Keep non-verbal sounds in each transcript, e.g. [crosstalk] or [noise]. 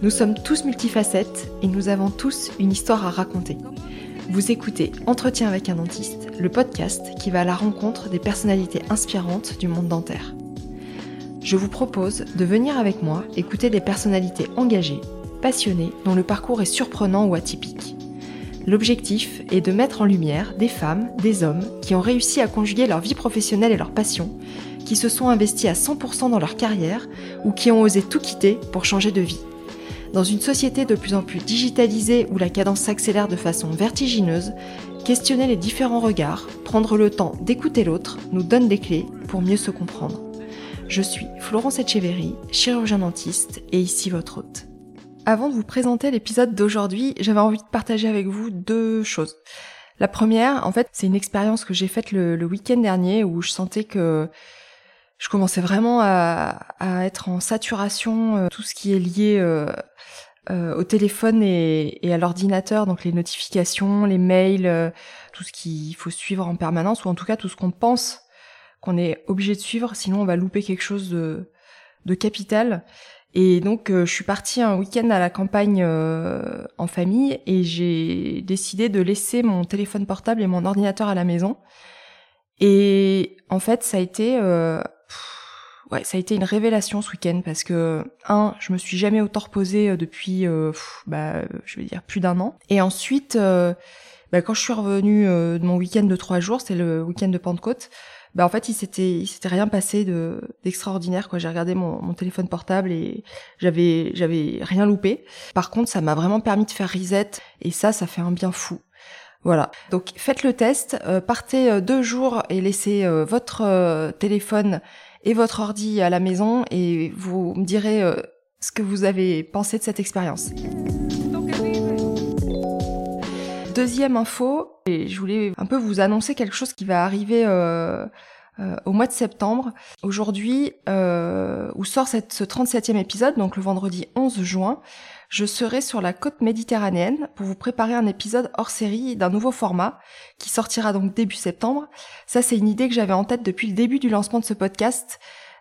Nous sommes tous multifacettes et nous avons tous une histoire à raconter. Vous écoutez Entretien avec un dentiste, le podcast qui va à la rencontre des personnalités inspirantes du monde dentaire. Je vous propose de venir avec moi écouter des personnalités engagées, passionnées, dont le parcours est surprenant ou atypique. L'objectif est de mettre en lumière des femmes, des hommes qui ont réussi à conjuguer leur vie professionnelle et leur passion, qui se sont investis à 100% dans leur carrière ou qui ont osé tout quitter pour changer de vie. Dans une société de plus en plus digitalisée où la cadence s'accélère de façon vertigineuse, questionner les différents regards, prendre le temps d'écouter l'autre nous donne des clés pour mieux se comprendre. Je suis Florence Etcheverry, chirurgien dentiste et ici votre hôte. Avant de vous présenter l'épisode d'aujourd'hui, j'avais envie de partager avec vous deux choses. La première, en fait, c'est une expérience que j'ai faite le, week-end dernier où je sentais que je commençais vraiment à, être en saturation, euh, tout ce qui est lié euh, euh, au téléphone et, à l'ordinateur, donc les notifications, les mails, tout ce qu'il faut suivre en permanence, ou en tout cas tout ce qu'on pense qu'on est obligé de suivre, sinon on va louper quelque chose de, de capital. Et donc je suis partie un week-end à la campagne en famille et j'ai décidé de laisser mon téléphone portable et mon ordinateur à la maison. Et en fait, ça a été ouais, ça a été une révélation ce week-end parce que un, je me suis jamais autant reposée euh, depuis, euh, bah, je vais dire plus d'un an. Et ensuite, euh, bah, quand je suis revenue de mon week-end de trois jours, c'est le week-end de Pentecôte. Bah en fait, il s'était, il s'était rien passé de d'extraordinaire quoi. J'ai regardé mon, mon téléphone portable et j'avais j'avais rien loupé. Par contre, ça m'a vraiment permis de faire reset et ça, ça fait un bien fou. Voilà. Donc faites le test, partez deux jours et laissez votre téléphone et votre ordi à la maison et vous me direz euh, ce que vous avez pensé de cette expérience. Deuxième info, je voulais un peu vous annoncer quelque chose qui va arriver euh, euh, au mois de septembre. Aujourd'hui, où sort ce 37e épisode, donc le vendredi 11 juin, je serai sur la côte méditerranéenne pour vous préparer un épisode hors série d'un nouveau format qui sortira donc début septembre. Ça, c'est une idée que j'avais en tête depuis le début du lancement de ce podcast.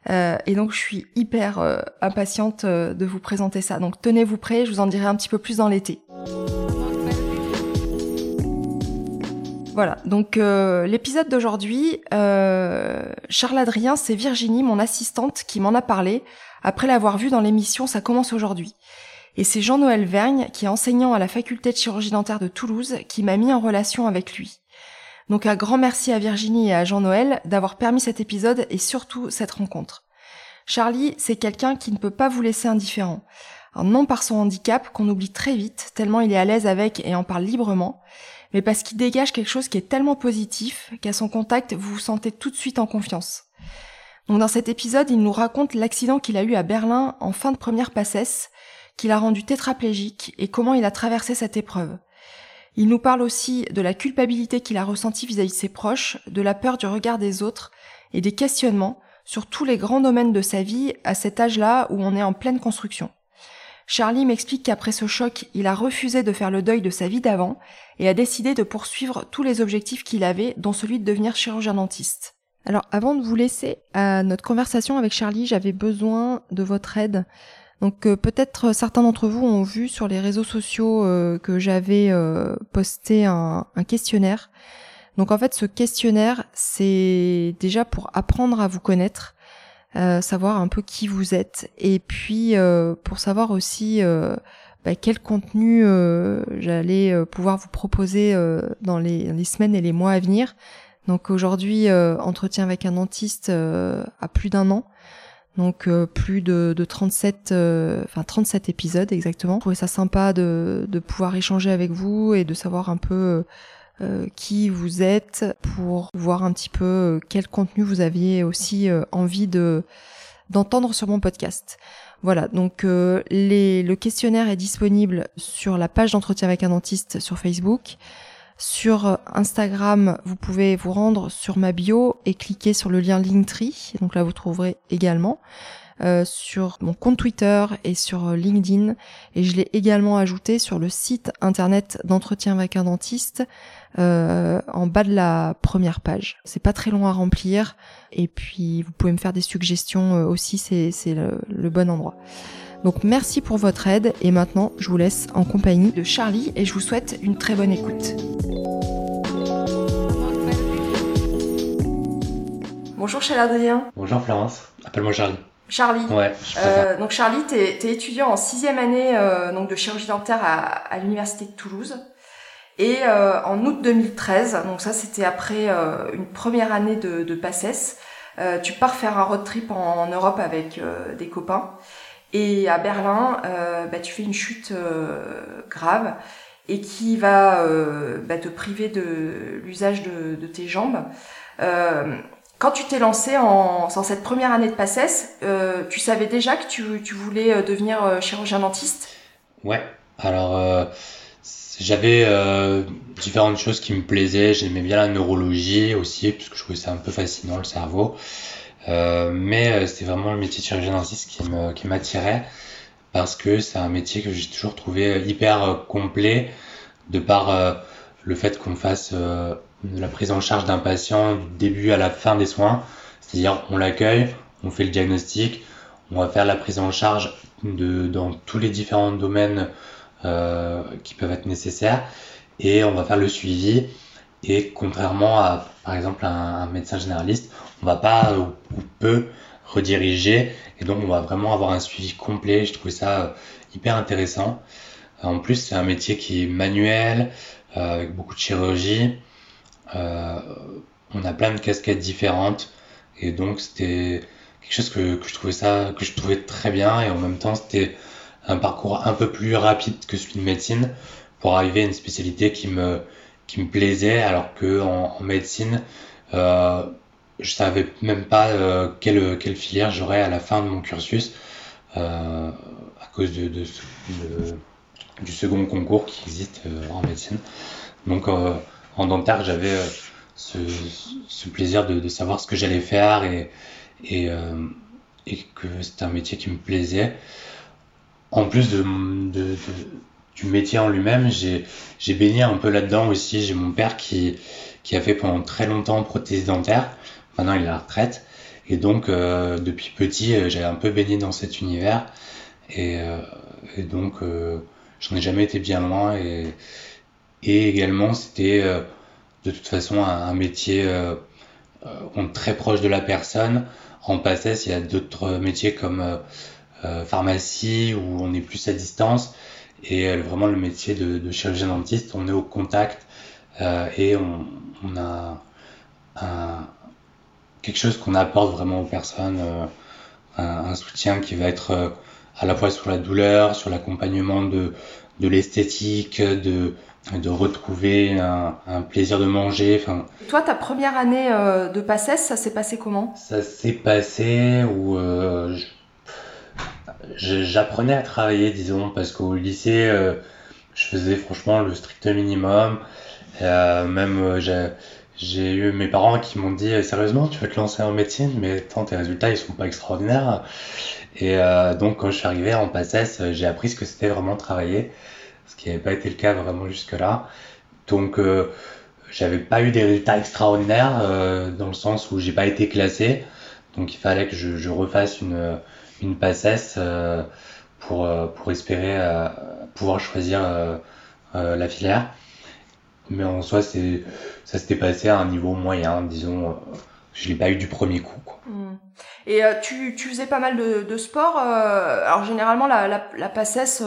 Euh, et donc je suis hyper euh, impatiente euh, de vous présenter ça. Donc tenez-vous prêts, je vous en dirai un petit peu plus dans l'été. Voilà, donc l'épisode d'aujourd'hui, Charles Adrien, c'est Virginie, mon assistante, qui m'en a parlé après l'avoir vu dans l'émission Ça commence aujourd'hui. Et c'est Jean-Noël Vergne, qui est enseignant à la faculté de chirurgie dentaire de Toulouse, qui m'a mis en relation avec lui. Donc un grand merci à Virginie et à Jean-Noël d'avoir permis cet épisode et surtout cette rencontre. Charlie, c'est quelqu'un qui ne peut pas vous laisser indifférent. non par son handicap, qu'on oublie très vite, tellement il est à l'aise avec et en parle librement, mais parce qu'il dégage quelque chose qui est tellement positif qu'à son contact, vous vous sentez tout de suite en confiance. Donc dans cet épisode, il nous raconte l'accident qu'il a eu à Berlin en fin de première passesse, qui l'a rendu tétraplégique et comment il a traversé cette épreuve. Il nous parle aussi de la culpabilité qu'il a ressentie vis-à-vis de ses proches, de la peur du regard des autres et des questionnements sur tous les grands domaines de sa vie à cet âge-là où on est en pleine construction. Charlie m'explique qu'après ce choc, il a refusé de faire le deuil de sa vie d'avant et a décidé de poursuivre tous les objectifs qu'il avait, dont celui de devenir chirurgien dentiste. Alors avant de vous laisser à notre conversation avec Charlie, j'avais besoin de votre aide donc euh, peut-être certains d'entre vous ont vu sur les réseaux sociaux euh, que j'avais euh, posté un, questionnaire. Donc en fait ce questionnaire c'est déjà pour apprendre à vous connaître, savoir un peu qui vous êtes et puis pour savoir aussi bah, quel contenu j'allais pouvoir vous proposer dans les, les, semaines et les mois à venir. Donc aujourd'hui entretien avec un dentiste à plus d'un an. Donc euh, plus de, de 37, euh, enfin 37 épisodes exactement. Je trouvais ça sympa de, pouvoir échanger avec vous et de savoir un peu euh, qui vous êtes pour voir un petit peu quel contenu vous aviez aussi envie de d'entendre sur mon podcast. Voilà, donc les, le questionnaire est disponible sur la page d'entretien avec un dentiste sur Facebook. Sur Instagram, vous pouvez vous rendre sur ma bio et cliquer sur le lien Linktree. Donc là, vous trouverez également. Euh, sur mon compte Twitter et sur LinkedIn et je l'ai également ajouté sur le site internet d'entretien avec un dentiste euh, en bas de la première page. C'est pas très long à remplir et puis vous pouvez me faire des suggestions euh, aussi, c'est le bon endroit. Donc merci pour votre aide et maintenant je vous laisse en compagnie de Charlie et je vous souhaite une très bonne écoute. Bonjour Charles Adrien. Bonjour Florence, appelle-moi Charlie. Charlie. Ouais. Euh, donc Charlie, tu es, étudiant en sixième année euh, donc de chirurgie dentaire à, à l'université de Toulouse. Et euh, en août 2013, donc ça c'était après euh, une première année de, de PACES, euh, tu pars faire un road trip en, en Europe avec des copains. Et à Berlin, bah, tu fais une chute grave et qui va bah, te priver de l'usage de, tes jambes. Quand tu t'es lancé en, cette première année de PACES, euh, tu savais déjà que tu, voulais devenir chirurgien dentiste? Ouais, alors j'avais euh, différentes choses qui me plaisaient. J'aimais bien la neurologie aussi, puisque je trouvais ça un peu fascinant le cerveau. Euh, mais euh, c'était vraiment le métier de chirurgien dentiste qui m'attirait parce que c'est un métier que j'ai toujours trouvé hyper complet de par le fait qu'on fasse la prise en charge d'un patient du début à la fin des soins. C'est-à-dire on l'accueille, on fait le diagnostic, on va faire la prise en charge dans tous les différents domaines euh, qui peuvent être nécessaires et on va faire le suivi. Et contrairement à, par exemple, un, médecin généraliste, on va pas ou, peu rediriger et donc on va vraiment avoir un suivi complet. Je trouve ça euh, hyper intéressant. En plus, c'est un métier qui est manuel, euh, avec beaucoup de chirurgie. Euh, on a plein de casquettes différentes et donc c'était quelque chose que, que, je trouvais ça que je trouvais très bien et en même temps c'était un parcours un peu plus rapide que celui de médecine pour arriver à une spécialité qui me, qui me plaisait, alors que en, médecine, euh, je savais même pas euh, quelle, filière j'aurais à la fin de mon cursus, euh, à cause de, du second concours qui existe euh, en médecine. Donc en dentaire, j'avais ce, plaisir de, savoir ce que j'allais faire et, et, que c'était un métier qui me plaisait en plus du métier en lui-même, j'ai baigné un peu là-dedans aussi. J'ai mon père qui, qui a fait pendant très longtemps prothèse dentaire. Maintenant, il est à la retraite. Et donc, euh, depuis petit, euh, j'ai un peu baigné dans cet univers. Et, euh, et donc, euh, j'en ai jamais été bien loin. Et, également, c'était de toute façon un, métier très proche de la personne. En passé, il y a d'autres métiers comme pharmacie où on est plus à distance et vraiment le métier de, chirurgien dentiste, on est au contact et on a un, quelque chose qu'on apporte vraiment aux personnes, un, un, soutien qui va être à la fois sur la douleur, sur l'accompagnement de, de l'esthétique, de, de retrouver un, un, plaisir de manger. Enfin, Toi, ta première année euh, de passesse, ça s'est passé comment? Ça s'est passé où euh, j'apprenais à travailler, disons, parce qu'au lycée, euh, je faisais franchement le strict minimum. Euh, même euh, j'ai eu mes parents qui m'ont dit sérieusement, tu vas te lancer en médecine, mais tant tes résultats ils sont pas extraordinaires. Et donc quand je suis arrivé en PACES, j'ai appris ce que c'était vraiment travailler, ce qui n'avait pas été le cas vraiment jusque-là. Donc j'avais pas eu des résultats extraordinaires dans le sens où j'ai pas été classé. Donc il fallait que je, je refasse une une passesse euh, pour, euh, pour espérer euh, pouvoir choisir la filière. Mais en soi, c'est, ça s'était passé à un niveau moyen, disons. je l'ai pas eu du premier coup. Quoi. Hmm. Et tu, tu faisais pas mal de, de sport. alors généralement, la, la, la passesse,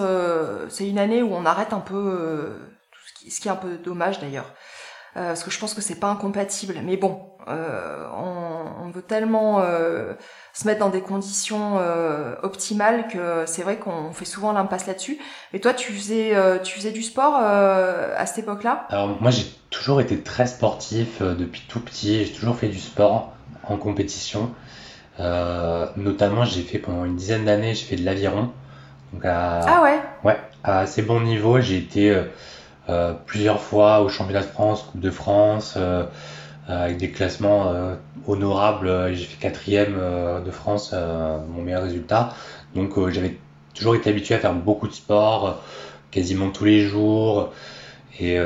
c'est une année où on arrête un peu, tout ce, qui, ce qui est un peu dommage d'ailleurs. parce que je pense que c'est pas incompatible. Mais bon, on, on, veut tellement se mettre dans des conditions euh, optimales que c'est vrai qu'on fait souvent l'impasse là-dessus. Mais toi, tu faisais, euh, tu faisais du sport euh, à cette époque-là? Alors moi, j'ai toujours été très sportif depuis tout petit. J'ai toujours fait du sport en compétition. notamment, j'ai fait pendant une dizaine d'années, j'ai fait de l'aviron. Donc ah ouais? Ouais, à assez bon niveau. J'ai été plusieurs fois au championnat de France, Coupe de France. Euh, avec des classements euh, honorables. Euh, j'ai fait quatrième de France, mon meilleur résultat. Donc j'avais toujours été habitué à faire beaucoup de sport, quasiment tous les jours. Et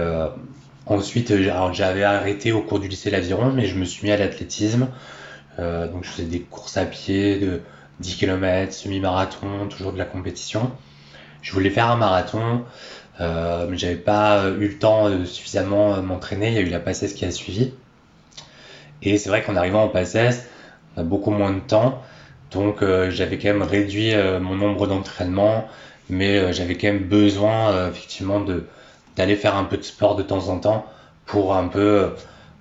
ensuite, j'avais arrêté au cours du lycée l'aviron, mais je me suis mis à l'athlétisme. donc je faisais des courses à pied de, 10 km, semi-marathon, toujours de la compétition. Je voulais faire un marathon, euh, mais j'avais pas eu le temps de suffisamment m'entraîner. Il y a eu la passesse qui a suivi. Et c'est vrai qu'en arrivant en passesse, on a beaucoup moins de temps. Donc euh, j'avais quand même réduit euh, mon nombre d'entraînements, mais euh, j'avais quand même besoin effectivement de d'aller faire un peu de sport de temps en temps pour un peu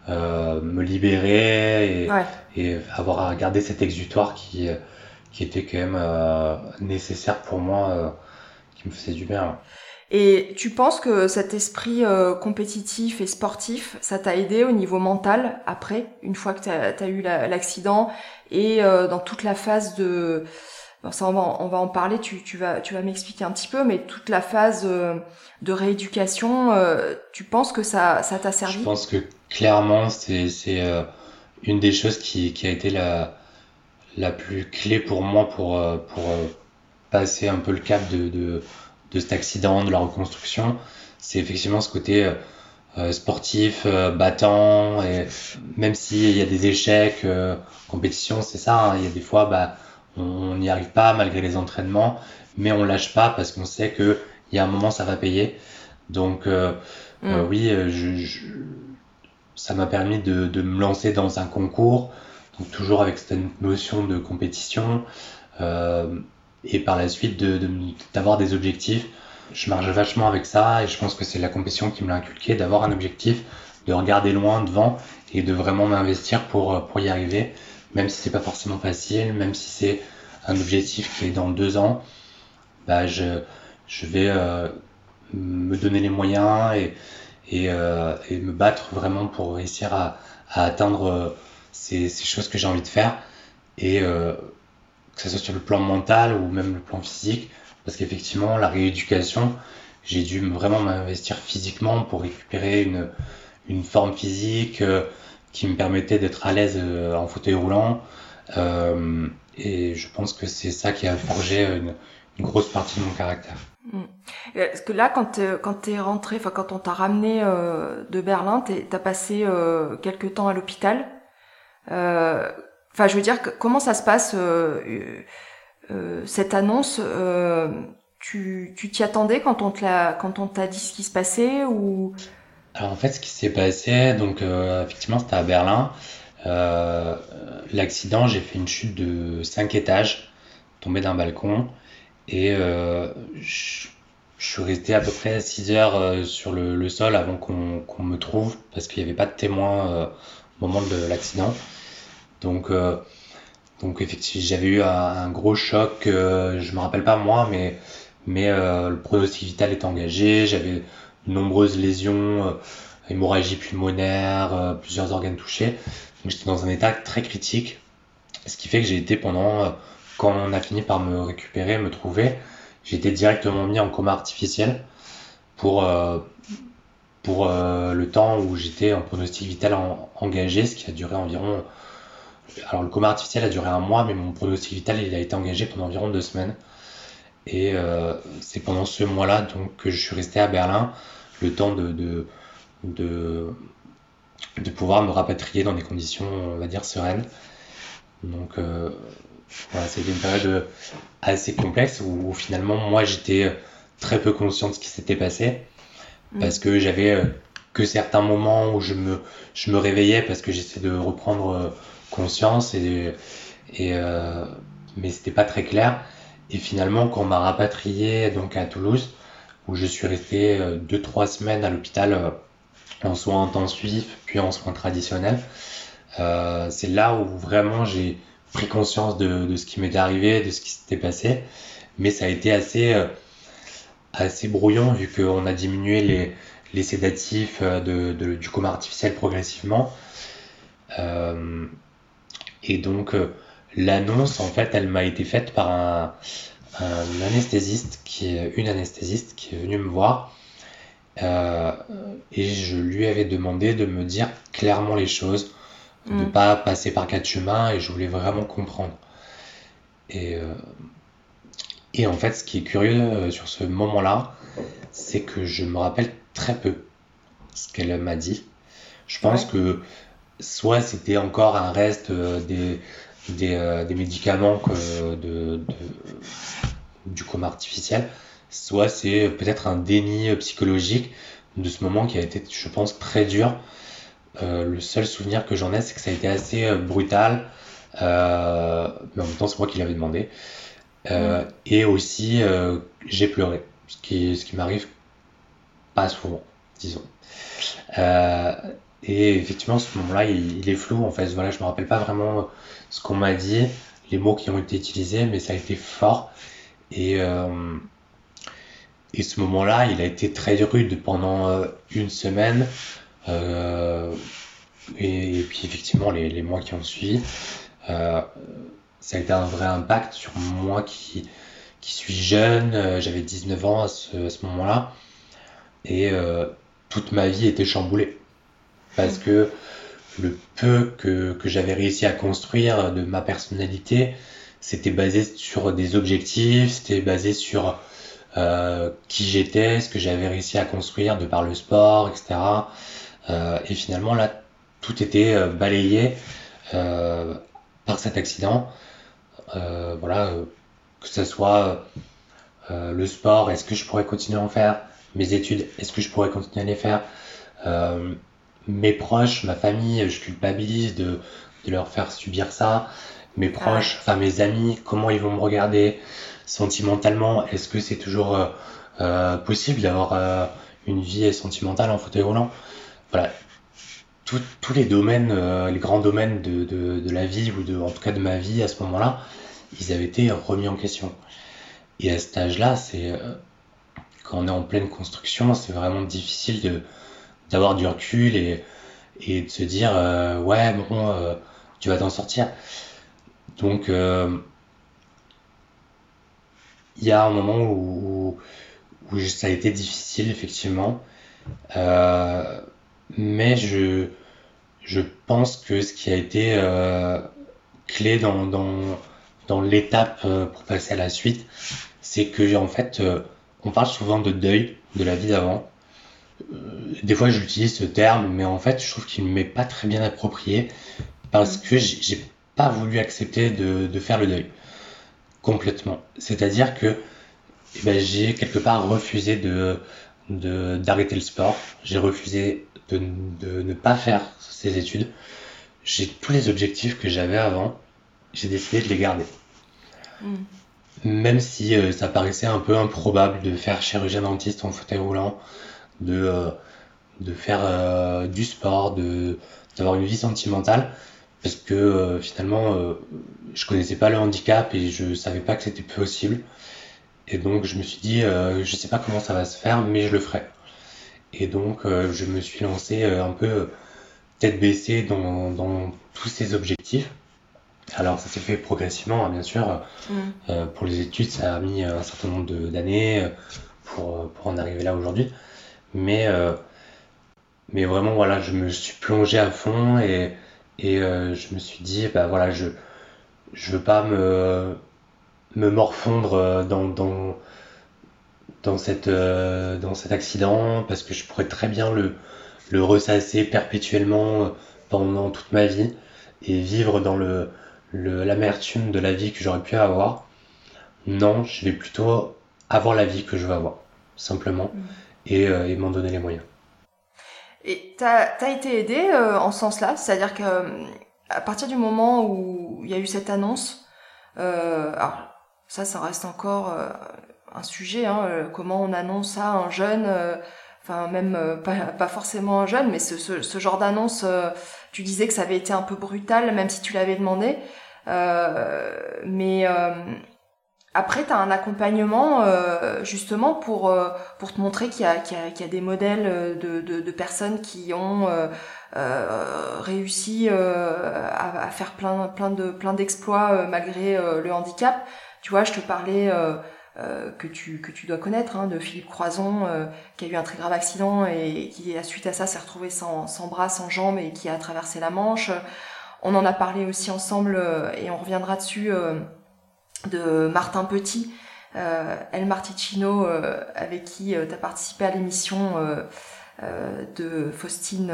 me libérer et, et, avoir à regarder cet exutoire qui, qui était quand même nécessaire pour moi, qui me faisait du bien. Et tu penses que cet esprit euh, compétitif et sportif, ça t'a aidé au niveau mental après, une fois que tu as, eu l'accident et euh, dans toute la phase de... ça, on va, on va en parler, tu, vas, tu vas m'expliquer un petit peu, mais toute la phase euh, de rééducation, tu penses que ça ça t'a servi? Je pense que clairement, c'est une des choses qui, qui a été la, la plus clé pour moi pour, pour passer un peu le cap de de cet accident, de la reconstruction, c'est effectivement ce côté euh, euh, sportif, euh, battant, et même s'il y a des échecs, compétition, c'est ça, hein, il y a des fois, bah, on n'y arrive pas malgré les entraînements, mais on lâche pas parce qu'on sait que il y a un moment ça va payer. Donc mm. oui, je, ça m'a permis de, de, me lancer dans un concours, donc toujours avec cette notion de compétition. Euh, et par la suite d'avoir de, des objectifs. Je marche vachement avec ça et je pense que c'est la compétition qui me l'a inculqué d'avoir un objectif, de regarder loin devant et de vraiment m'investir pour, pour y arriver, même si c'est pas forcément facile, même si c'est un objectif qui est dans deux ans, bah je, je vais euh, me donner les moyens et, et, euh, et, me battre vraiment pour réussir à, à atteindre euh, ces, ces, choses que j'ai envie de faire. Et euh, que ce soit sur le plan mental ou même le plan physique, parce qu'effectivement, la rééducation, j'ai dû vraiment m'investir physiquement pour récupérer une, une forme physique euh, qui me permettait d'être à l'aise euh, en fauteuil roulant. Euh, et je pense que c'est ça qui a forgé une, grosse partie de mon caractère. Mm. Parce que là, quand tu es rentré, enfin quand on t'a ramené de Berlin, tu as passé quelques temps à l'hôpital. Enfin, je veux dire, comment ça se passe euh, euh, cette annonce euh, Tu t'y attendais quand on t'a dit ce qui se passait ou? Alors en fait, ce qui s'est passé, donc effectivement, c'était à Berlin. L'accident, j'ai fait une chute de 5 étages, tombé d'un balcon et je, suis resté à peu près 6 heures sur le sol avant qu'on me trouve parce qu'il n'y avait pas de témoin au moment de l'accident. Donc, euh, donc effectivement, j'avais eu un, gros choc. Euh, je me rappelle pas moi, mais, mais euh, le pronostic vital est engagé. J'avais de nombreuses lésions, hémorragie pulmonaire, plusieurs organes touchés. Donc j'étais dans un état très critique. Ce qui fait que j'ai été pendant, quand on a fini par me récupérer, me trouver, j'ai été directement mis en coma artificiel pour, pour le temps où j'étais en pronostic vital engagé, ce qui a duré environ alors le coma artificiel a duré un mois, mais mon pronostic vital il a été engagé pendant environ deux semaines. Et euh, c'est pendant ce mois-là donc que je suis resté à Berlin, le temps de, de, de, pouvoir me rapatrier dans des conditions, on va dire, sereines. Donc euh, voilà, c'était une période assez complexe où, finalement moi j'étais très peu conscient de ce qui s'était passé mm. parce que j'avais euh, que certains moments où je me, je me réveillais parce que j'essayais de reprendre conscience et, et euh, mais c'était pas très clair. Et finalement, quand on m'a rapatrié donc à Toulouse, où je suis resté 2-3 euh, semaines à l'hôpital euh, en soins intensifs, puis en soins traditionnels, c'est là où vraiment j'ai pris conscience de, ce qui m'était arrivé, de ce qui s'était passé. Mais ça a été assez, brouillon vu qu'on a diminué les, sédatifs de, du coma artificiel progressivement. Et donc, euh, l'annonce, en fait, elle m'a été faite par un, un, anesthésiste, qui est une anesthésiste qui est venue me voir. Euh, et je lui avais demandé de me dire clairement les choses, de ne mm. pas passer par quatre chemins, et je voulais vraiment comprendre. Et, euh, et en fait, ce qui est curieux euh, sur ce moment-là, c'est que je me rappelle très peu ce qu'elle m'a dit. Je pense que soit c'était encore un reste euh, des, des, des médicaments que de, de, du coma artificiel, soit c'est peut-être un déni psychologique de ce moment qui a été, je pense, très dur. Euh, le seul souvenir que j'en ai, c'est que ça a été assez euh, brutal, euh, mais en même temps, c'est moi qui l'avais demandé. Euh, Et aussi, euh, j'ai pleuré, ce qui, ce qui m'arrive pas souvent, disons. Euh, et effectivement, ce moment-là, il, est flou. En fait, voilà, je me rappelle pas vraiment ce qu'on m'a dit, les mots qui ont été utilisés, mais ça a été fort. Et et ce moment-là, il a été très rude pendant euh, une semaine. Euh, et, puis effectivement, les, mois qui ont suivi, euh, ça a été un vrai impact sur moi qui, suis jeune. Euh, j'avais 19 ans à ce, moment-là. Et euh, toute ma vie était chamboulée. Parce que le peu que, que j'avais réussi à construire de ma personnalité, c'était basé sur des objectifs, c'était basé sur euh, qui j'étais, ce que j'avais réussi à construire de par le sport, etc. Euh, et finalement, là, tout était euh, balayé par cet accident. Voilà, que ce soit le sport, est-ce que je pourrais continuer à en faire? Mes études, est-ce que je pourrais continuer à les faire? Mes proches, ma famille, je culpabilise de, de leur faire subir ça. Mes proches, enfin mes amis, comment ils vont me regarder sentimentalement, est-ce que c'est toujours euh, euh, possible d'avoir euh, une vie sentimentale en fauteuil roulant? Voilà, tous les domaines, les grands domaines de, de, de, la vie, ou de, en tout cas de ma vie à ce moment-là, ils avaient été remis en question. Et à cet âge-là, c'est quand on est en pleine construction, c'est vraiment difficile de d'avoir du recul et, et de se dire euh, ouais bon tu vas t'en sortir. Donc il y a un moment où, où ça a été difficile, effectivement. Euh, mais je, je pense que ce qui a été euh, clé dans, dans, dans l'étape euh, pour passer à la suite, c'est que, en fait, euh, on parle souvent de deuil de la vie d'avant. Euh, des fois, j'utilise ce terme, mais en fait, je trouve qu'il ne m'est pas très bien approprié parce que j'ai pas voulu accepter de, de faire le deuil complètement. C'est-à-dire que eh ben, j'ai quelque part refusé de d'arrêter le sport. J'ai refusé de, de, ne pas faire ces études. J'ai tous les objectifs que j'avais avant. J'ai décidé de les garder. Mm. Même si euh, ça paraissait un peu improbable de faire chirurgien dentiste en fauteuil roulant, de, euh, de faire euh, du sport, de d'avoir une vie sentimentale, parce que euh, finalement je connaissais pas le handicap et je savais pas que c'était possible. Et donc je me suis dit je sais pas comment ça va se faire mais je le ferai. Et donc je me suis lancé un peu tête baissée dans, dans tous ces objectifs. Alors ça s'est fait progressivement hein, bien sûr. Mmh. pour les études ça a mis un certain nombre d'années pour, pour en arriver là aujourd'hui mais mais vraiment voilà je me suis plongé à fond et euh, je me suis dit, bah voilà, je je veux pas me morfondre euh, dans euh, cet accident parce que je pourrais très bien le ressasser perpétuellement euh, pendant toute ma vie et vivre dans le l'amertume de la vie que j'aurais pu avoir. Non, je vais plutôt avoir la vie que je veux avoir, simplement, mmh. Et, euh, et m'en donner les moyens. Et tu as, été aidé euh, en ce sens-là, c'est-à-dire que à partir du moment où il y a eu cette annonce, euh, alors ça, ça reste encore euh, un sujet, hein, euh, comment on annonce ça à un jeune, euh, enfin même euh, pas, forcément un jeune, mais ce, ce genre d'annonce, tu disais que ça avait été un peu brutal, même si tu l'avais demandé, mais après, tu as un accompagnement euh, justement pour, euh, pour te montrer qu'il y, qu y, qu y, a des modèles de, de, de personnes qui ont euh, euh réussi euh, à, à, faire plein, plein de plein d'exploits euh, malgré le handicap. Tu vois, je te parlais que tu que tu dois connaître hein, de Philippe Croison qui a eu un très grave accident et qui à suite à ça s'est retrouvé sans, sans bras, sans jambes et qui a traversé la Manche. On en a parlé aussi ensemble et on reviendra dessus de Martin Petit, euh, El Marticino, euh, avec qui euh, tu as participé à l'émission de Faustine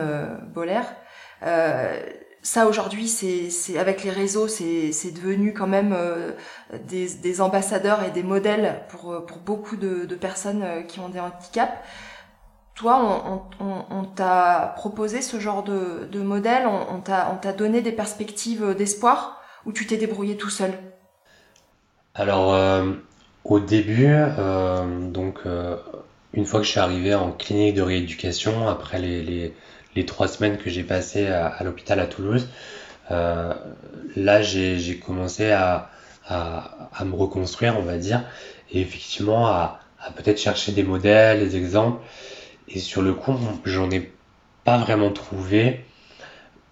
Boller. ça aujourd'hui, c'est avec les réseaux, c'est devenu quand même des, des, ambassadeurs et des modèles pour, pour beaucoup de, de personnes qui ont des handicaps. Toi, on, on, on t'a proposé ce genre de, de modèle, on, on t'a donné des perspectives d'espoir, ou tu t'es débrouillé tout seul? Alors, euh, au début, euh, donc une fois que je suis arrivé en clinique de rééducation, après les, trois semaines que j'ai passées à, l'hôpital à Toulouse, euh, là j'ai commencé à, me reconstruire, on va dire, et effectivement à, peut-être chercher des modèles, des exemples. Et sur le coup, j'en ai pas vraiment trouvé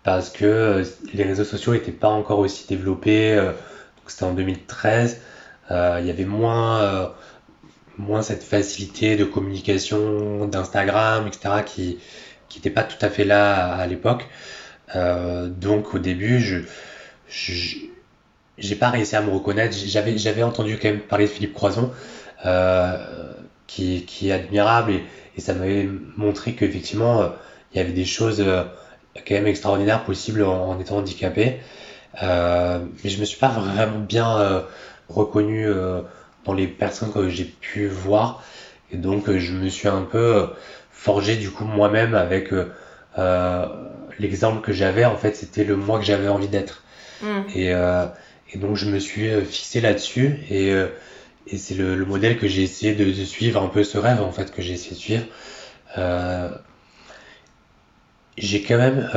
parce que les réseaux sociaux n'étaient pas encore aussi développés. Euh, c'était en 2013. Euh, il y avait moins, moins cette facilité de communication d'Instagram, etc., qui, n'était pas tout à fait là à, l'époque. Euh, donc au début, je, j'ai pas réussi à me reconnaître. J'avais, entendu quand même parler de Philippe Croison, euh, qui, qui, est admirable et, ça m'avait montré qu'effectivement euh, il y avait des choses euh, quand même extraordinaires possibles en, étant handicapé. Euh, mais je me suis pas vraiment bien euh, reconnu dans les personnes que j'ai pu voir et donc je me suis un peu forgé du coup moi-même avec euh, euh, l'exemple que j'avais. En fait, c'était le moi que j'avais envie d'être. Mm. Et, euh, et, donc, je me suis fixé là-dessus et, et c'est le, le, modèle que j'ai essayé de, de, suivre, un peu ce rêve en fait que j'ai essayé de suivre. j'ai quand même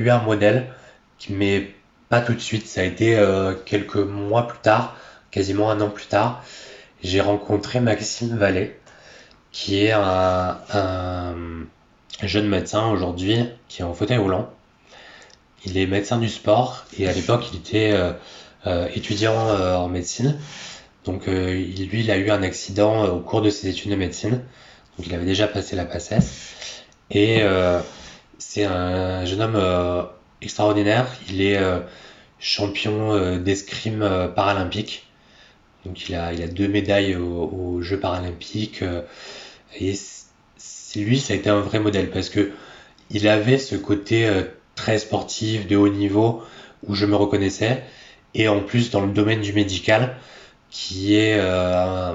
eu un modèle qui m'est pas tout de suite, ça a été quelques mois plus tard, quasiment un an plus tard. J'ai rencontré Maxime Vallée, qui est un, jeune médecin aujourd'hui qui est en fauteuil roulant. Il est médecin du sport et à l'époque il était euh, euh, étudiant euh, en médecine. Donc il, lui il a eu un accident au cours de ses études de médecine. Donc il avait déjà passé la passesse. Et c'est un jeune homme extraordinaire. Il est champion d'escrime paralympique. Donc il a, deux médailles aux Jeux paralympiques. Et lui, ça a été un vrai modèle parce que il avait ce côté euh, très sportif, de haut niveau, où je me reconnaissais. Et en plus, dans le domaine du médical, qui est euh,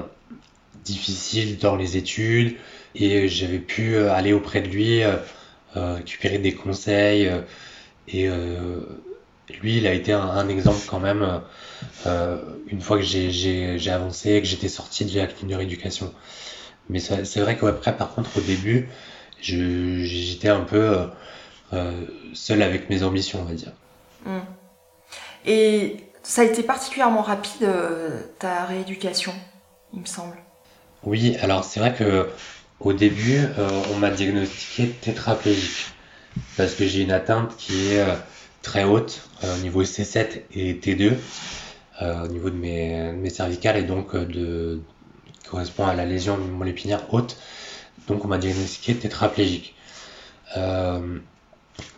difficile dans les études, et j'avais pu euh, aller auprès de lui, récupérer des conseils. et lui, il a été un, exemple quand même, une fois que j'ai avancé, que j'étais sorti de la clinique de rééducation. Mais c'est vrai qu'après, par contre, au début, j'étais un peu euh, euh, seul avec mes ambitions, on va dire. Hmm. Et ça a été particulièrement rapide, euh, ta rééducation, il me semble. Oui, alors c'est vrai que au début, on m'a diagnostiqué tétraplégique parce que j'ai une atteinte qui est très haute au niveau C7 et T2 au niveau de mes, de cervicales et donc de, correspond à la lésion du moelle épinière haute. Donc on m'a diagnostiqué tétraplégique. Euh,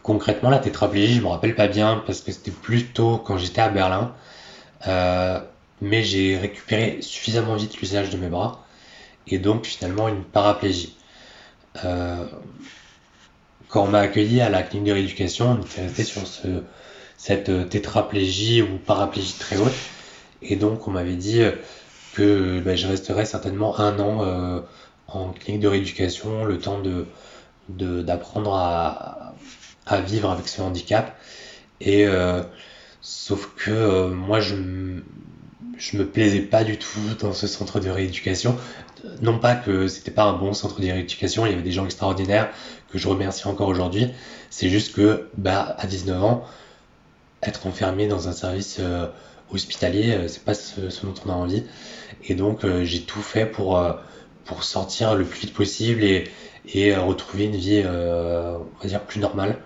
concrètement, la tétraplégie, je me rappelle pas bien parce que c'était plutôt quand j'étais à Berlin. Euh, mais j'ai récupéré suffisamment vite l'usage de mes bras et donc finalement une paraplégie. Euh, quand on m'a accueilli à la clinique de rééducation, on était resté sur ce, cette tétraplégie ou paraplégie très haute et donc on m'avait dit que bah, je resterai certainement un an euh, en clinique de rééducation, le temps de d'apprendre à, vivre avec ce handicap. Et euh, sauf que euh, moi, je, je me plaisais pas du tout dans ce centre de rééducation. Non pas que c'était pas un bon centre de rééducation, il y avait des gens extraordinaires que je remercie encore aujourd'hui. C'est juste que, bah, à 19 ans, être enfermé dans un service hospitalier, euh, c'est pas ce, dont on a envie. Et donc euh, j'ai tout fait pour euh, pour sortir le plus vite possible et, et retrouver une vie, on va dire, plus normale.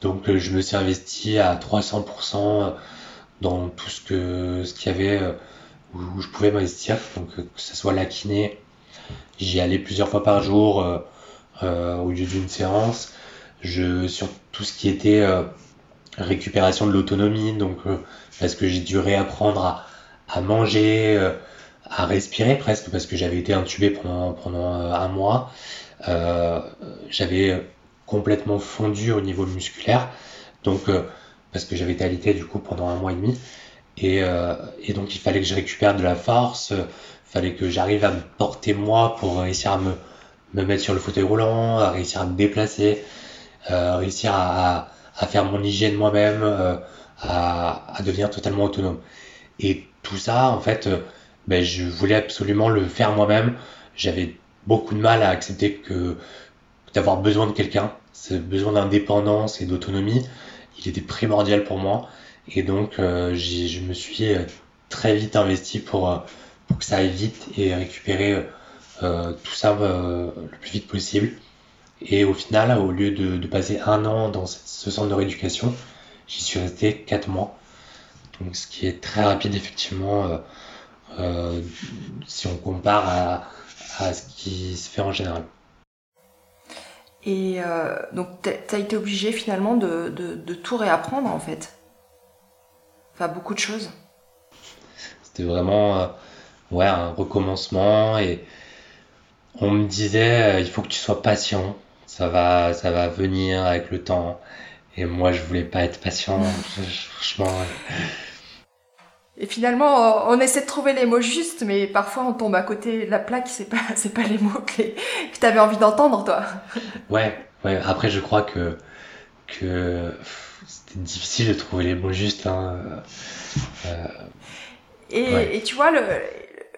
Donc je me suis investi à 300% dans tout ce que ce qu'il y avait où, je pouvais m'investir, donc que ce soit la kiné, j'y allais plusieurs fois par jour au lieu d'une séance. Je sur tout ce qui était récupération de l'autonomie, donc parce que j'ai dû réapprendre à, à manger, euh, à respirer presque, parce que j'avais été intubé pendant, pendant euh, un mois. Euh, j'avais complètement fondu au niveau musculaire. Donc parce que j'avais été alité du coup pendant un mois et demi. Et, et donc il fallait que je récupère de la force, fallait que j'arrive à me porter moi pour réussir à me, me mettre sur le fauteuil roulant, à réussir à me déplacer, euh, réussir à, à, faire mon hygiène moi-même, euh, à, devenir totalement autonome. Et tout ça, en fait, euh, ben, je voulais absolument le faire moi-même. J'avais beaucoup de mal à accepter que d'avoir besoin de quelqu'un, ce besoin d'indépendance et d'autonomie, il était primordial pour moi. Et donc, euh, je me suis très vite investi pour pour que ça aille vite et récupérer tout ça le plus vite possible. Et au final, au lieu de, de passer un an dans ce centre de rééducation, j'y suis resté 4 mois. Donc, ce qui est très rapide, effectivement, euh, euh, si on compare à, à, ce qui se fait en général. Et euh, donc, tu as été obligé finalement de, de, de, tout réapprendre, en fait. Enfin, beaucoup de choses. C'était vraiment ouais, un recommencement et on me disait il faut que tu sois patient, ça va, ça va venir avec le temps. Et moi, je voulais pas être patient, franchement. Et finalement, on essaie de trouver les mots justes, mais parfois on tombe à côté de la plaque, c'est pas, [laughs] c'est pas les mots que, que tu avais envie d'entendre, toi. Ouais, ouais. Après, je crois que, que c'était difficile de trouver les mots justes. Hein. Euh, et, ouais. et, tu vois, le,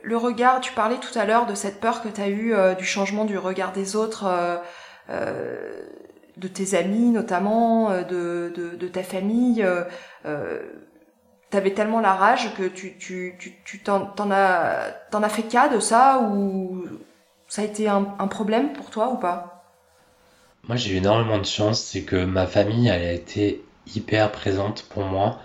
le regard, tu parlais tout à l'heure de cette peur que tu as eue euh, du changement du regard des autres, euh, euh, de tes amis notamment, euh, de, de, ta famille. Euh, tu avais tellement la rage que tu, tu, tu, tu t'en, as, fait cas de ça ou ça a été un, problème pour toi ou pas? Moi j'ai eu énormément de chance, c'est que ma famille elle a été hyper présente pour moi,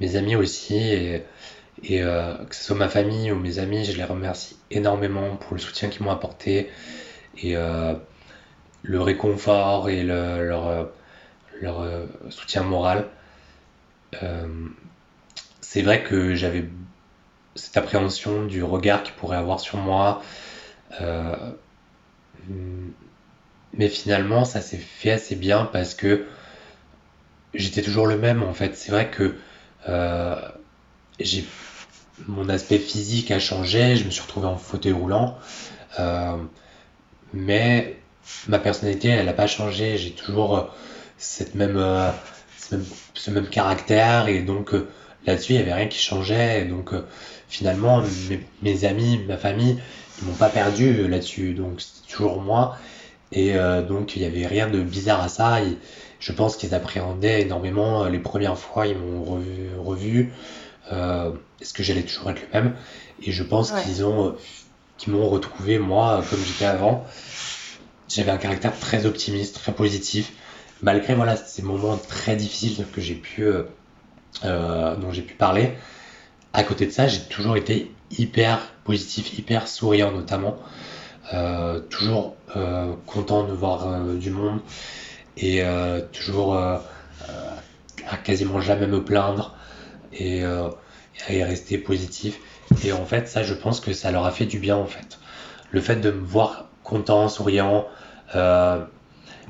mes amis aussi. Et, euh, que ce soit ma famille ou mes amis, je les remercie énormément pour le soutien qu'ils m'ont apporté et euh, le réconfort et le, leur, leur euh, soutien moral. Euh, c'est vrai que j'avais cette appréhension du regard qu'ils pourraient avoir sur moi. Euh, mais finalement, ça s'est fait assez bien parce que j'étais toujours le même en fait. C'est vrai que euh, j'ai mon aspect physique a changé, je me suis retrouvé en fauteuil roulant, euh, mais ma personnalité, elle n'a pas changé. J'ai toujours cette même, euh, ce, même, ce même caractère et donc euh, là-dessus, il n'y avait rien qui changeait. Et donc euh, finalement, mes, mes, amis, ma famille, ils m'ont pas perdu là-dessus. Donc c'était toujours moi. Et donc il n'y avait rien de bizarre à ça. Et je pense qu'ils appréhendaient énormément les premières fois, ils m'ont revu. revu euh, est-ce que j'allais toujours être le même? Et je pense ouais. qu'ils ont, qu'ils m'ont retrouvé moi comme j'étais avant. J'avais un caractère très optimiste, très positif, malgré voilà ces moments très difficiles que pu, euh, euh, dont j'ai pu parler. À côté de ça, j'ai toujours été hyper positif, hyper souriant notamment, euh, toujours content de voir du monde et toujours à quasiment jamais me plaindre et, et rester positif. Et en fait, ça, je pense que ça leur a fait du bien, en fait. Le fait de me voir content, souriant, euh,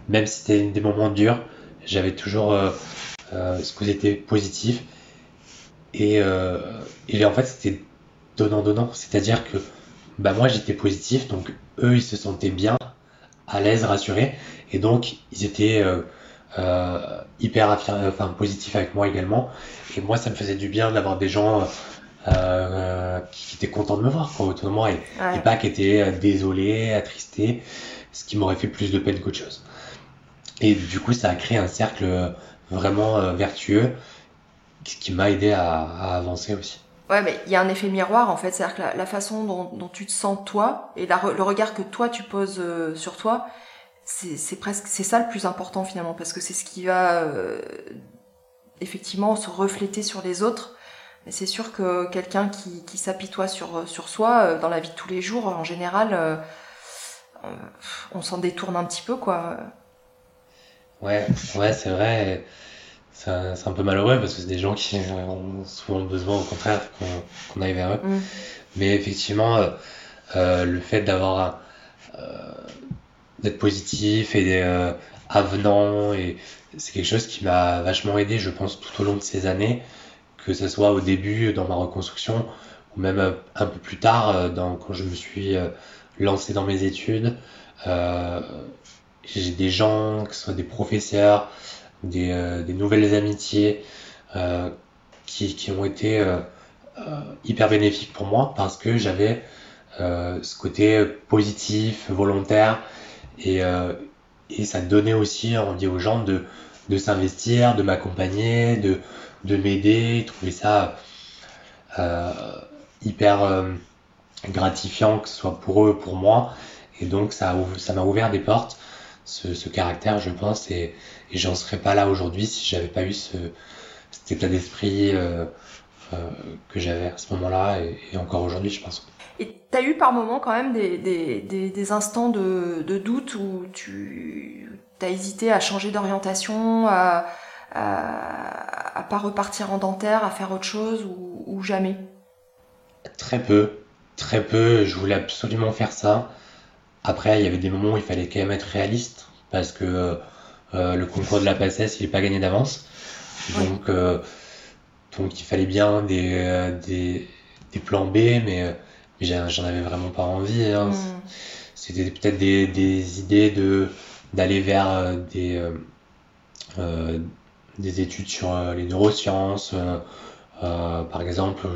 même si c'était des moments durs, j'avais toujours euh, euh, ce côté positif. Et, et en fait, c'était donnant-donnant. C'est-à-dire que bah, moi, j'étais positif, donc eux, ils se sentaient bien, à l'aise, rassurés. Et donc, ils étaient hyper enfin, positifs avec moi également. Et moi, ça me faisait du bien d'avoir des gens euh, qui étaient contents de me voir quoi, autour de moi et, ouais. et pas qui étaient euh, désolés, attristés, ce qui m'aurait fait plus de peine qu'autre chose. Et du coup, ça a créé un cercle vraiment euh, vertueux qui m'a aidé à, à, avancer aussi. Ouais, mais il y a un effet miroir en fait, c'est-à-dire que la, la façon dont, dont, tu te sens toi et la, le regard que toi tu poses euh, sur toi, c'est presque c'est ça le plus important finalement parce que c'est ce qui va euh, effectivement se refléter sur les autres. C'est sûr que quelqu'un qui, qui s'apitoie sur, sur soi, euh, dans la vie de tous les jours, en général, euh, on s'en détourne un petit peu, quoi. Ouais, ouais, c'est vrai. C'est un, un, peu malheureux parce que c'est des gens qui ont souvent besoin, au contraire, qu'on qu aille vers eux. Mm. Mais effectivement, euh, euh, le fait d'avoir d'être positif et avenant et c'est quelque chose qui m'a vachement aidé, je pense, tout au long de ces années, que ce soit au début dans ma reconstruction ou même un peu plus tard dans, quand je me suis lancé dans mes études. j'ai des gens, que ce soit des professeurs, des, nouvelles amitiés qui, qui, ont été hyper bénéfiques pour moi parce que j'avais euh, ce côté positif, volontaire, et, euh, et ça donnait aussi envie aux gens de, de s'investir, de m'accompagner, de, de m'aider, trouver ça euh, hyper gratifiant, que ce soit pour eux, pour moi, et donc ça m'a ouvert des portes, ce, caractère, je pense, et, et j'en serais pas là aujourd'hui si j'avais pas eu ce, cet état d'esprit que j'avais à ce moment-là, et encore aujourd'hui, je pense. Et t'as eu par moments quand même des, instants de, doute où tu as hésité à changer d'orientation, à, pas repartir en dentaire, à faire autre chose ou, ou, jamais Très peu, très peu. Je voulais absolument faire ça. Après, il y avait des moments où il fallait quand même être réaliste parce que euh, le concours de la PACES, il n'est pas gagné d'avance. Donc, euh, donc, il fallait bien des, euh, des, des plans B, mais j'en avais vraiment pas envie. Hein. Mm. C'était peut-être des, des, idées de d'aller vers euh, des euh, euh, des études sur les neurosciences. par exemple,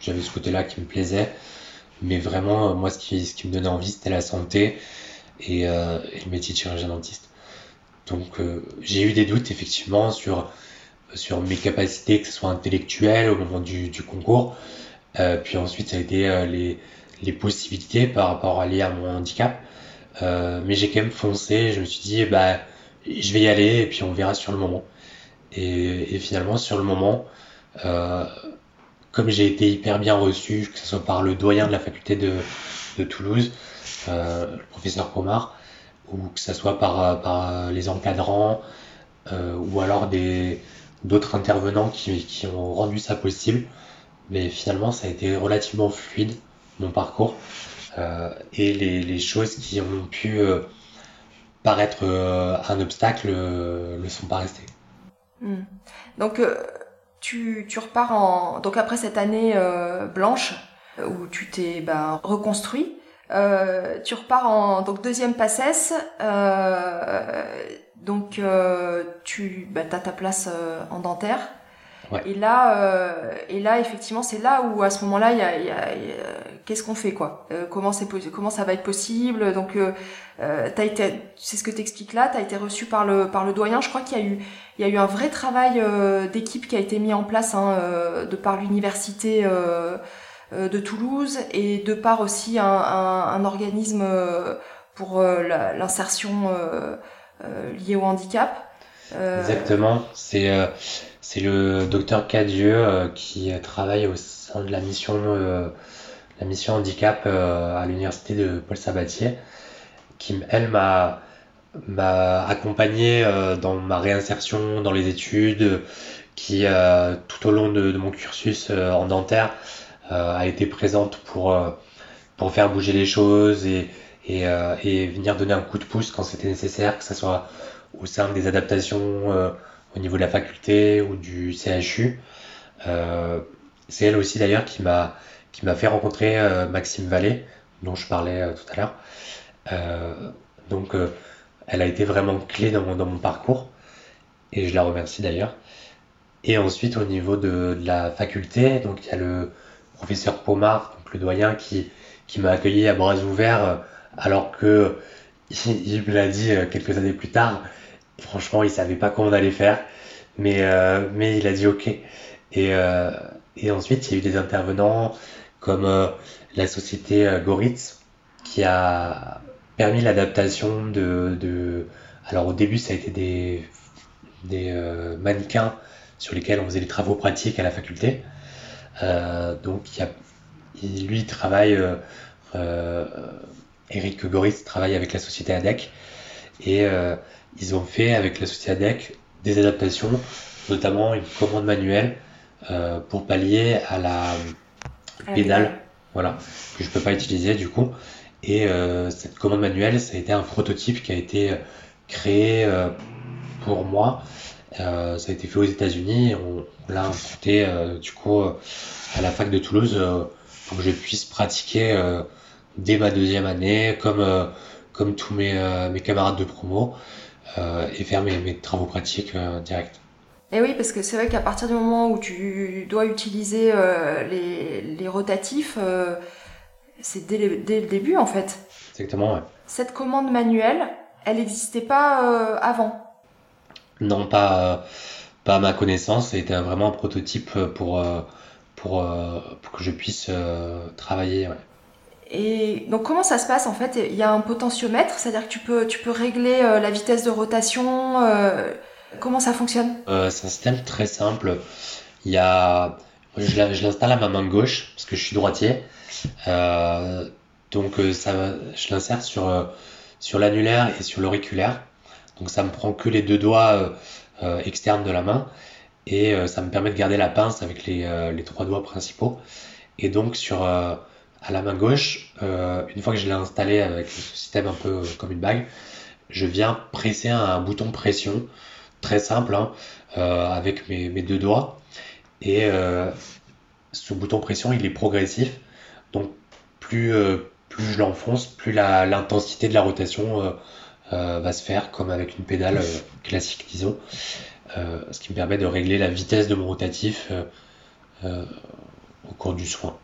j'avais ce côté-là qui me plaisait, mais vraiment, moi, ce qui, ce qui me donnait envie, c'était la santé et, et, le métier de chirurgien dentiste. Donc, j'ai eu des doutes effectivement sur sur mes capacités, que ce soit intellectuelles au moment du, du concours, euh, puis ensuite, ça a été euh, les, les possibilités par rapport à lier à mon handicap. Euh, mais j'ai quand même foncé. Je me suis dit, bah, je vais y aller et puis on verra sur le moment. Et, finalement, sur le moment, euh, comme j'ai été hyper bien reçu, que ce soit par le doyen de la faculté de, Toulouse, euh, le professeur Pomar, ou que ce soit par, par les encadrants, euh, ou alors d'autres intervenants qui, ont rendu ça possible, mais finalement ça a été relativement fluide mon parcours euh, et les, choses qui ont pu euh, paraître euh, un obstacle le sont pas restées. Hmm. Donc tu, tu, repars en donc après cette année blanche où tu t'es ben, reconstruit, tu repars en donc deuxième passesse. donc tu bah, as ta place en dentaire. Et là, euh, et là, effectivement, c'est là où à ce moment-là, il y a, y a, qu'est-ce qu'on fait quoi? Euh, Comment ça va être possible? Donc, euh, euh été, c'est ce que t'expliques là. T'as été reçu par le par le doyen. Je crois qu'il y a eu il y a eu un vrai travail d'équipe qui a été mis en place hein, de par l'université de Toulouse et de par aussi un, organisme pour l'insertion liée au handicap. Exactement. C'est c'est le docteur Cadieux qui travaille au sein de la mission, la mission handicap euh, à l'université de Paul Sabatier, qui, elle, m'a m'a accompagné dans ma réinsertion dans les études, qui tout au long de, mon cursus en dentaire a été présente pour, pour faire bouger les choses et, et, et venir donner un coup de pouce quand c'était nécessaire, que ce soit au sein des adaptations au niveau de la faculté ou du CHU. Euh, c'est elle aussi d'ailleurs qui m'a qui m'a fait rencontrer euh, Maxime Vallée, dont je parlais euh, tout à l'heure. donc elle a été vraiment clé dans mon, dans mon parcours et je la remercie d'ailleurs. Et ensuite au niveau de, de, la faculté, donc il y a le professeur Pomar, donc le doyen qui, qui m'a accueilli à bras ouverts alors que [laughs] il me l'a dit quelques années plus tard, Franchement, il savait pas comment on allait faire, mais, euh, mais il a dit OK. Et, euh, et ensuite, il y a eu des intervenants comme euh, la société euh, Goritz qui a permis l'adaptation de, de, Alors au début, ça a été des, des euh, mannequins sur lesquels on faisait des travaux pratiques à la faculté. donc il, a, il, lui travaille... Eric Goritz travaille avec la société ADEC et ils ont fait avec la société ADEC des adaptations, notamment une commande manuelle pour pallier à la pédale, voilà, que je peux pas utiliser du coup. Et euh, cette commande manuelle, ça a été un prototype qui a été créé euh, pour moi. ça a été fait aux États-Unis. On, l'a importé du coup à la fac de Toulouse pour que je puisse pratiquer dès ma deuxième année, comme, comme tous mes, mes camarades de promo, et faire mes, mes travaux pratiques directs. Et oui, parce que c'est vrai qu'à partir du moment où tu dois utiliser euh, les, les, rotatifs, euh, c'est dès, dès, le début en fait. Exactement, ouais. Cette commande manuelle, elle n'existait pas euh, avant Non, pas, pas à ma connaissance. C'était vraiment un prototype pour, pour, pour que je puisse travailler. Ouais. Et donc comment ça se passe en fait? Il y a un potentiomètre, c'est-à-dire que tu peux, tu peux régler la vitesse de rotation Comment ça fonctionne? Euh, C'est un système très simple. Il y a, je l'installe à ma main gauche parce que je suis droitier. Euh, donc euh, ça, je l'insère sur sur l'annulaire et sur l'auriculaire. Donc ça me prend que les deux doigts externes de la main et ça me permet de garder la pince avec les, les trois doigts principaux. Et donc sur à la main gauche, une fois que je l'ai installé avec ce système un peu comme une bague, je viens presser un bouton pression très simple hein, euh, avec mes, deux doigts. Et euh, ce bouton pression, il est progressif. Donc plus, euh, plus je l'enfonce, plus l'intensité de la rotation va se faire, comme avec une pédale classique, disons. ce qui me permet de régler la vitesse de mon rotatif au cours du soin.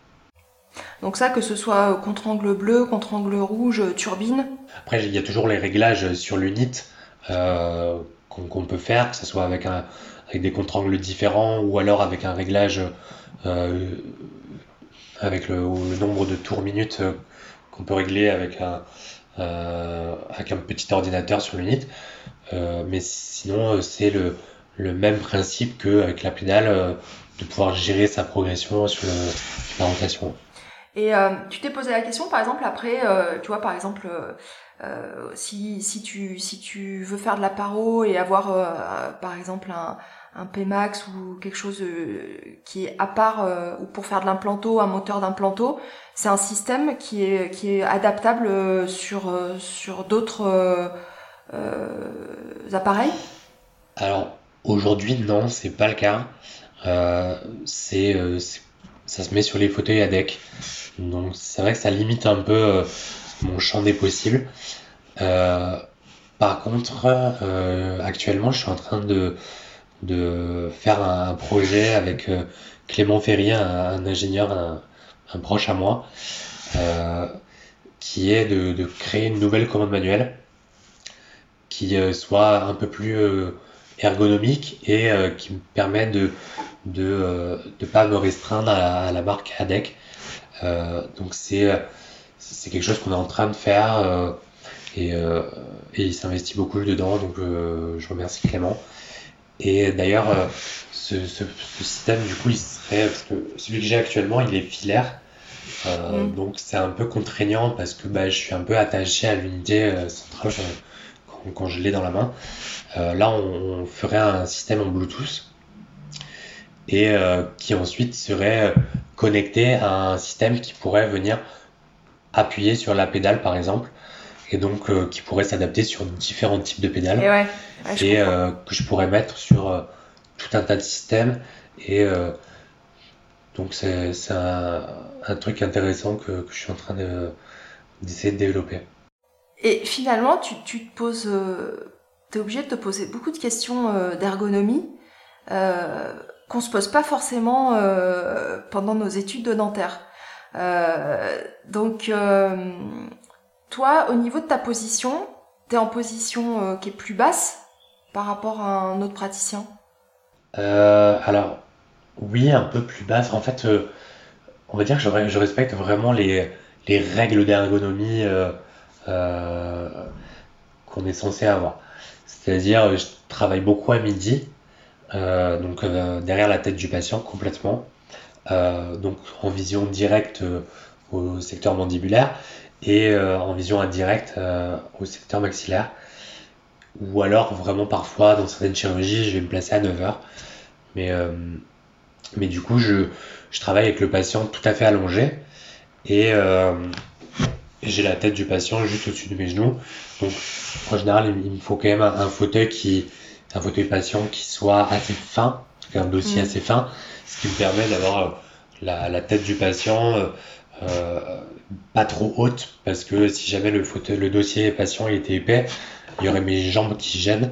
Donc ça, que ce soit contre-angle bleu, contre-angle rouge, turbine? Après, il y a toujours les réglages sur l'unit qu'on peut faire, que ce soit avec, un, avec des contre-angles différents ou alors avec un réglage euh, avec le, nombre de tours minutes euh, qu'on peut régler avec un, euh, avec un petit ordinateur sur l'unit. mais sinon, c'est le, le, même principe qu'avec la pédale, de pouvoir gérer sa progression sur, la rotation. Et tu t'es posé la question, par exemple, après, tu vois, par exemple, euh, si, tu, veux faire de la et avoir euh, par exemple un, un Pmax ou quelque chose euh, qui est à part ou pour faire de l'implanto, un moteur d'implanto, c'est un système qui est, adaptable sur, d'autres appareils Alors aujourd'hui non, c'est pas le cas. c'est ça se met sur les fauteuils à deck. Donc c'est vrai que ça limite un peu mon champ des possibles. Euh, par contre, euh, actuellement, je suis en train de, faire un, projet avec euh, Clément Ferrier, un, ingénieur, un, proche à moi, qui est de, de, créer une nouvelle commande manuelle qui soit un peu plus ergonomique et qui me permet de de ne pas me restreindre à la, marque ADEC. donc c'est c'est quelque chose qu'on est en train de faire euh, et, euh, et, il s'investit beaucoup dedans, donc euh, je remercie Clément. Et d'ailleurs, ce, ce, ce, système, du coup, il serait, parce que celui que j'ai actuellement, il est filaire. Mm. Donc c'est un peu contraignant parce que bah, je suis un peu attaché à l'unité centrale quand, quand, je l'ai dans la main. là, on, on, ferait un système en Bluetooth et qui ensuite serait connecté à un système qui pourrait venir appuyer sur la pédale par exemple et donc euh, qui pourrait s'adapter sur différents types de pédales et, euh, que je pourrais mettre sur euh, tout un tas de systèmes et donc c'est un, un, truc intéressant que, que, je suis en train d'essayer de, développer. Et finalement, tu, tu te poses, es obligé de te poser beaucoup de questions d'ergonomie qu'on se pose pas forcément pendant nos études de dentaire. Euh, donc, euh, toi, au niveau de ta position, tu es en position euh, qui est plus basse par rapport à un autre praticien? Alors, oui, un peu plus basse. En fait, on va dire que je, respecte vraiment les règles d'ergonomie qu'on est censé avoir. C'est-à-dire, je travaille beaucoup à midi, donc derrière la tête du patient complètement. Euh, donc en vision directe euh, au secteur mandibulaire et euh, en vision indirecte au secteur maxillaire. Ou alors vraiment parfois dans certaines chirurgies, je vais me placer à 9h. Mais, mais du coup, je, je, travaille avec le patient tout à fait allongé et j'ai la tête du patient juste au-dessus de mes genoux. Donc en général, il me faut quand même un, fauteuil qui, un fauteuil patient qui soit assez fin, un dossier mm. assez fin, ce qui me permet d'avoir la, tête du patient pas trop haute, parce que si jamais le, fauteuil, le dossier patient était épais, il y aurait mes jambes qui gênent,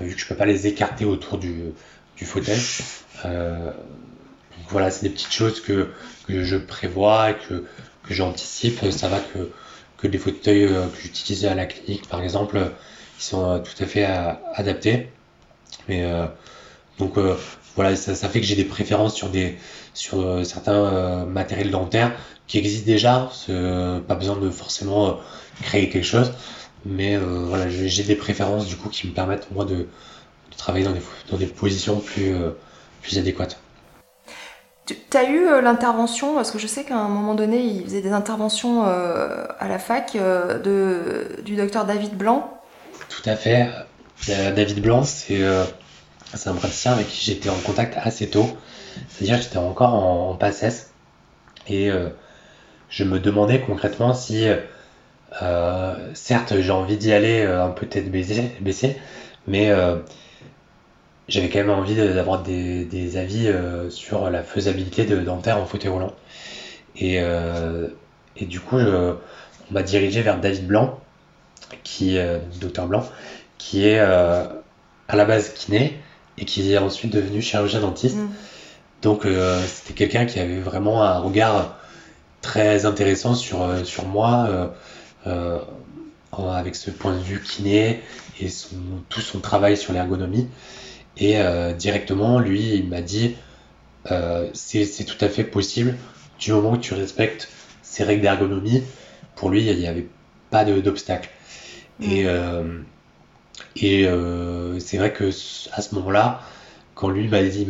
vu que je peux pas les écarter autour du, du fauteuil. donc voilà, c'est des petites choses que, que je prévois et que, que j'anticipe. Ça va que que les fauteuils euh, que j'utilisais à la clinique, par exemple, ils sont euh, tout à fait euh, adaptés. Mais donc voilà, ça, fait que j'ai des préférences sur des sur certains matériels dentaires qui existent déjà. pas besoin de forcément créer quelque chose, mais voilà, j'ai des préférences du coup qui me permettent moi de, travailler dans des dans des positions plus plus adéquates. Tu as eu euh, l'intervention, parce que je sais qu'à un moment donné, il faisait des interventions euh, à la fac euh, de, du docteur David Blanc. Tout à fait. David Blanc, c'est un praticien avec qui j'étais en contact assez tôt. C'est-à-dire que j'étais encore en, en. Et je me demandais concrètement si, certes, j'ai envie d'y aller un peu tête baissée, mais j'avais quand même envie d'avoir des, avis euh, sur la faisabilité de dentaire en fauteuil roulant. Et, euh, et du coup, on m'a dirigé vers David Blanc, qui, euh, docteur Blanc, qui est à la base kiné et qui est ensuite devenu chirurgien dentiste. Mm. Donc c'était quelqu'un qui avait vraiment un regard très intéressant sur, sur moi, avec ce point de vue kiné et tout son travail sur l'ergonomie. Et euh, directement, lui, il m'a dit euh, c'est tout à fait possible du moment que tu respectes ces règles d'ergonomie. Pour lui, il n'y avait pas d'obstacle. Et, euh, et c'est vrai que à ce moment-là, quand lui m'a dit,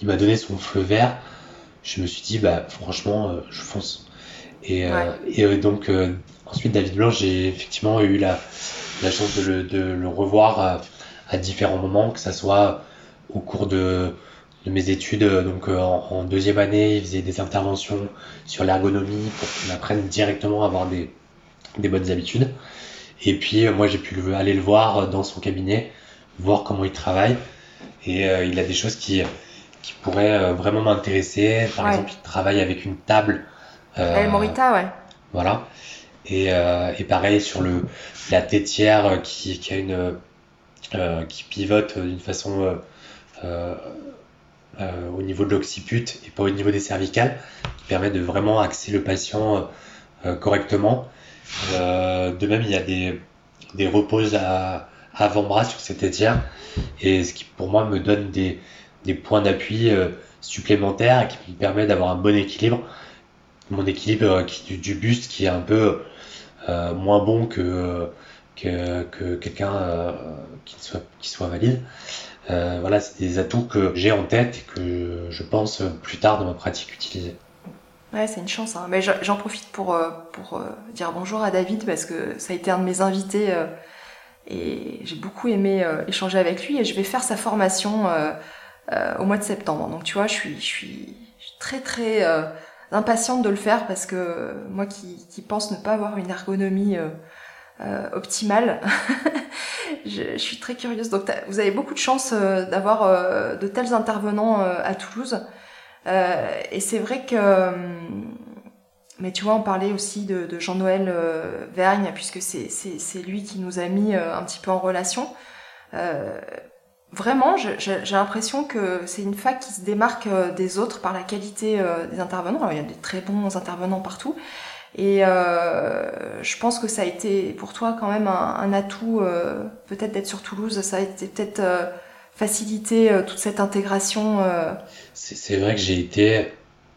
il m'a donné son feu vert, je me suis dit, bah, franchement, je fonce. Et, et donc, ensuite, David Blanc, j'ai effectivement eu la, la chance de le, de le revoir à différents moments, que ça soit au cours de, mes études. Donc euh, en, deuxième année, il faisait des interventions sur l'ergonomie pour qu'on apprenne directement à avoir des, bonnes habitudes. Et puis euh, moi j'ai pu aller le voir dans son cabinet, voir comment il travaille. Et euh, il a des choses qui, qui pourraient vraiment m'intéresser. Par exemple, il travaille avec une table. Euh, Morita, ouais. Voilà. Et, et pareil sur le, la tétière qui, qui a une, euh, qui pivote d'une façon euh, euh, au niveau de l'occiput et pas au niveau des cervicales, qui permet de vraiment axer le patient correctement. De même, il y a des, reposes à, avant-bras sur cette étière et ce qui pour moi me donne des, points d'appui supplémentaires et qui me permet d'avoir un bon équilibre. Mon équilibre qui, du, buste qui est un peu moins bon que, que, quelqu'un euh, qui, soit, qui valide. Euh, voilà, c'est des atouts que j'ai en tête et que je pense plus tard dans ma pratique utiliser. Ouais, c'est une chance. Hein. Mais j'en profite pour, euh, pour dire bonjour à David parce que ça a été un de mes invités et j'ai beaucoup aimé échanger avec lui et je vais faire sa formation au mois de septembre. Donc tu vois, je suis, très très impatiente de le faire parce que moi qui, pense ne pas avoir une ergonomie euh, optimale. [laughs] je, suis très curieuse. Donc vous avez beaucoup de chance euh, d'avoir euh, de tels intervenants à Toulouse. Et c'est vrai que mais tu vois, on parlait aussi de, Jean-Noël Vergne, puisque c'est lui qui nous a mis un petit peu en relation. vraiment, j'ai l'impression que c'est une fac qui se démarque des autres par la qualité des intervenants. Il y a des très bons intervenants partout, et euh, je pense que ça a été pour toi quand même un, atout, euh, peut-être d'être sur Toulouse, ça a été peut-être euh, facilité toute cette intégration. C'est vrai que j'ai été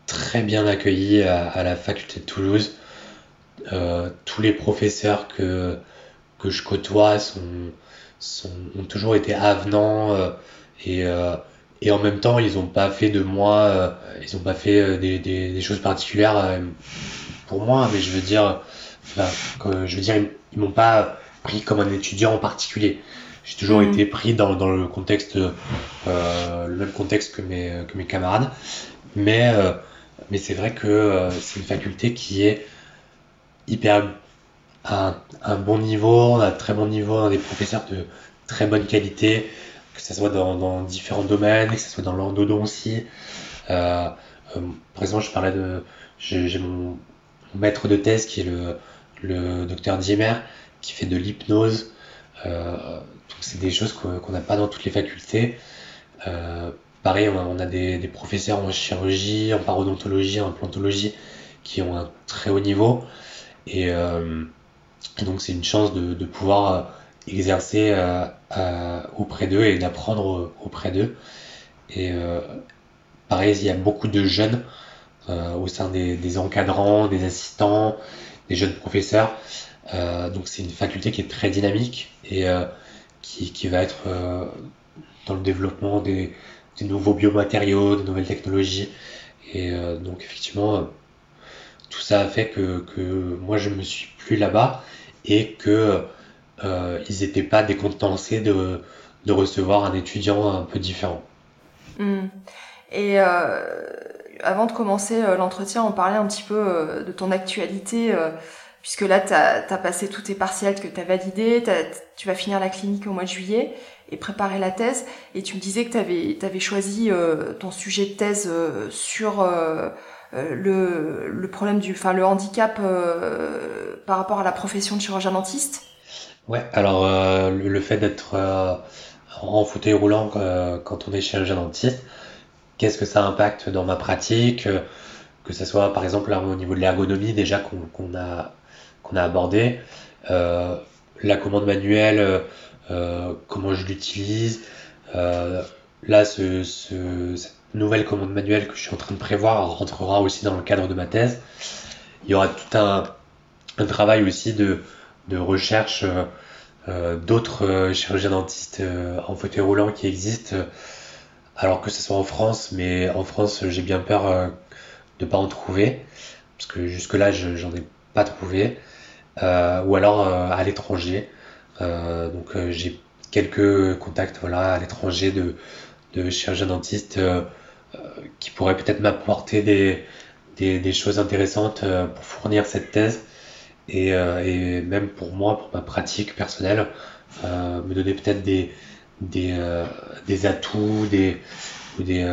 très bien accueilli à, la faculté de Toulouse. tous les professeurs que, que je côtoie sont, sont ont toujours été avenants et, et en même temps ils n'ont pas fait de moi, ils n'ont pas fait des, des, choses particulières pour moi, mais je veux dire, je veux dire, ils, m'ont pas pris comme un étudiant en particulier. J'ai toujours mm. été pris dans, dans le contexte, euh, le même contexte que mes, que mes camarades. Mais, euh, mais c'est vrai que euh, c'est une faculté qui est hyper à un, bon niveau, à un très bon niveau, on a des professeurs de très bonne qualité, que ce soit dans, différents domaines, que ce soit dans l'endodontie. Euh, par exemple, je parlais de, j'ai mon, maître de thèse qui est le, le docteur Diemer, qui fait de l'hypnose. C'est des choses qu'on n'a pas dans toutes les facultés. pareil, on a, des, des, professeurs en chirurgie, en parodontologie, en implantologie qui ont un très haut niveau. Et, donc c'est une chance de, pouvoir exercer euh, auprès d'eux et d'apprendre auprès d'eux. Et euh, pareil, il y a beaucoup de jeunes euh, au sein des, encadrants, des assistants, des jeunes professeurs. donc c'est une faculté qui est très dynamique et qui, qui, va être dans le développement des, des, nouveaux biomatériaux, de nouvelles technologies. Et donc effectivement, tout ça a fait que, que moi je me suis plus là-bas et que euh, ils n'étaient pas décontenancés de, de recevoir un étudiant un peu différent. Hmm. Et euh, avant de commencer euh, l'entretien, on parlait un petit peu de ton actualité, puisque là, tu as, passé tous tes partiels que tu as validés, tu vas finir la clinique au mois de juillet et préparer la thèse. Et tu me disais que tu avais, choisi ton sujet de thèse sur le, le, problème du, enfin, le handicap par rapport à la profession de chirurgien dentiste. Ouais, alors euh, le, fait d'être euh, en fauteuil roulant euh, quand on est chirurgien dentiste, qu'est-ce que ça impacte dans ma pratique Que ce soit par exemple au niveau de l'ergonomie déjà qu'on a, a abordé, la commande manuelle, comment je l'utilise. là, ce, ce, cette nouvelle commande manuelle que je suis en train de prévoir rentrera aussi dans le cadre de ma thèse. Il y aura tout un, travail aussi de recherche euh, euh, d'autres euh, chirurgiens dentistes en fauteuil roulant qui existent, alors que ce soit en France, mais en France j'ai bien peur de pas en trouver, parce que jusque-là j'en ai pas trouvé, ou alors à l'étranger. donc j'ai quelques contacts voilà, à l'étranger de, de chirurgiens dentistes qui pourraient peut-être m'apporter des, des, choses intéressantes pour fournir cette thèse. Euh, et, même pour moi, pour ma pratique personnelle, euh, me donner peut-être des, des, euh, des, atouts, des, des,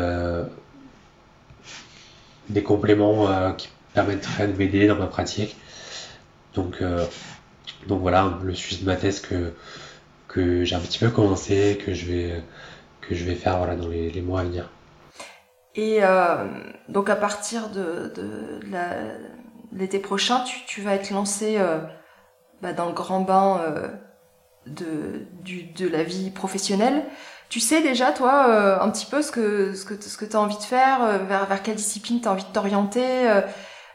des compléments qui permettraient de m'aider dans ma pratique. Donc, donc voilà, le sujet de ma thèse que, que j'ai un petit peu commencé, que je vais, que je vais faire voilà, dans les, mois à venir. Et donc à partir de, l'été prochain, tu, vas être lancé euh, bah, dans le grand bain euh, de, du, de la vie professionnelle. Tu sais déjà, toi, euh, un petit peu ce que, ce que, ce que tu as envie de faire, euh, vers, vers quelle discipline tu as envie de t'orienter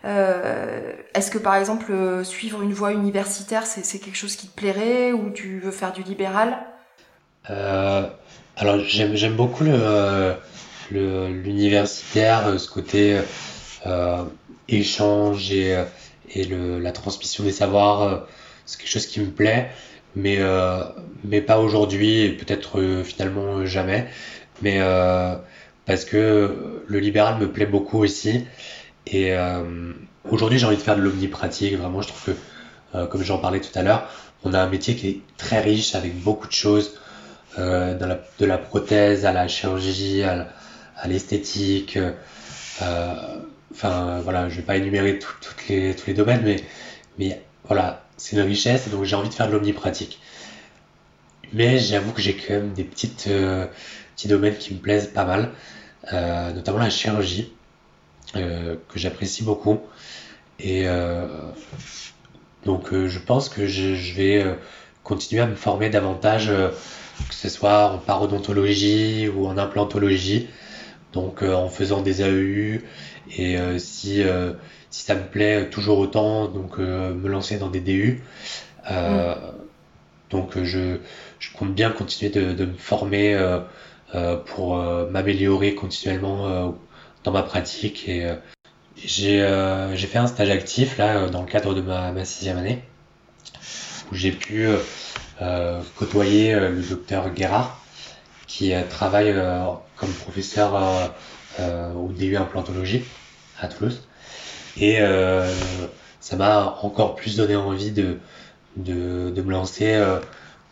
Est-ce que, par exemple, suivre une voie universitaire, c'est quelque chose qui te plairait ou tu veux faire du libéral? Alors, j'aime beaucoup l'universitaire, ce côté échange et, euh, la transmission des savoirs, euh, c'est quelque chose qui me plaît, mais, euh, mais pas aujourd'hui et peut-être finalement jamais. Mais parce que le libéral me plaît beaucoup aussi. Et aujourd'hui, j'ai envie de faire de l'omnipratique. Vraiment, je trouve que, comme j'en parlais tout à l'heure, on a un métier qui est très riche avec beaucoup de choses, euh, de la prothèse à la chirurgie, à l'esthétique. Euh, Enfin, voilà, je vais pas énumérer tous les domaines, mais, voilà, c'est une richesse, donc j'ai envie de faire de l'omnipratique. Mais j'avoue que j'ai quand même des petites, euh, petits domaines qui me plaisent pas mal, euh, notamment la chirurgie, euh, que j'apprécie beaucoup. Et donc je pense que je, vais continuer à me former davantage, que ce soit en parodontologie ou en implantologie, donc en faisant des AEU et euh, si, euh, si ça me plaît toujours autant, donc euh, me lancer dans des DU. Donc je, je, compte bien continuer de me former pour m'améliorer continuellement dans ma pratique. Et j'ai fait un stage actif là dans le cadre de ma, sixième année où j'ai pu côtoyer le docteur Guérard qui travaille comme professeur au DU implantologie à Toulouse. Et euh, ça m'a encore plus donné envie de, de, de me lancer euh,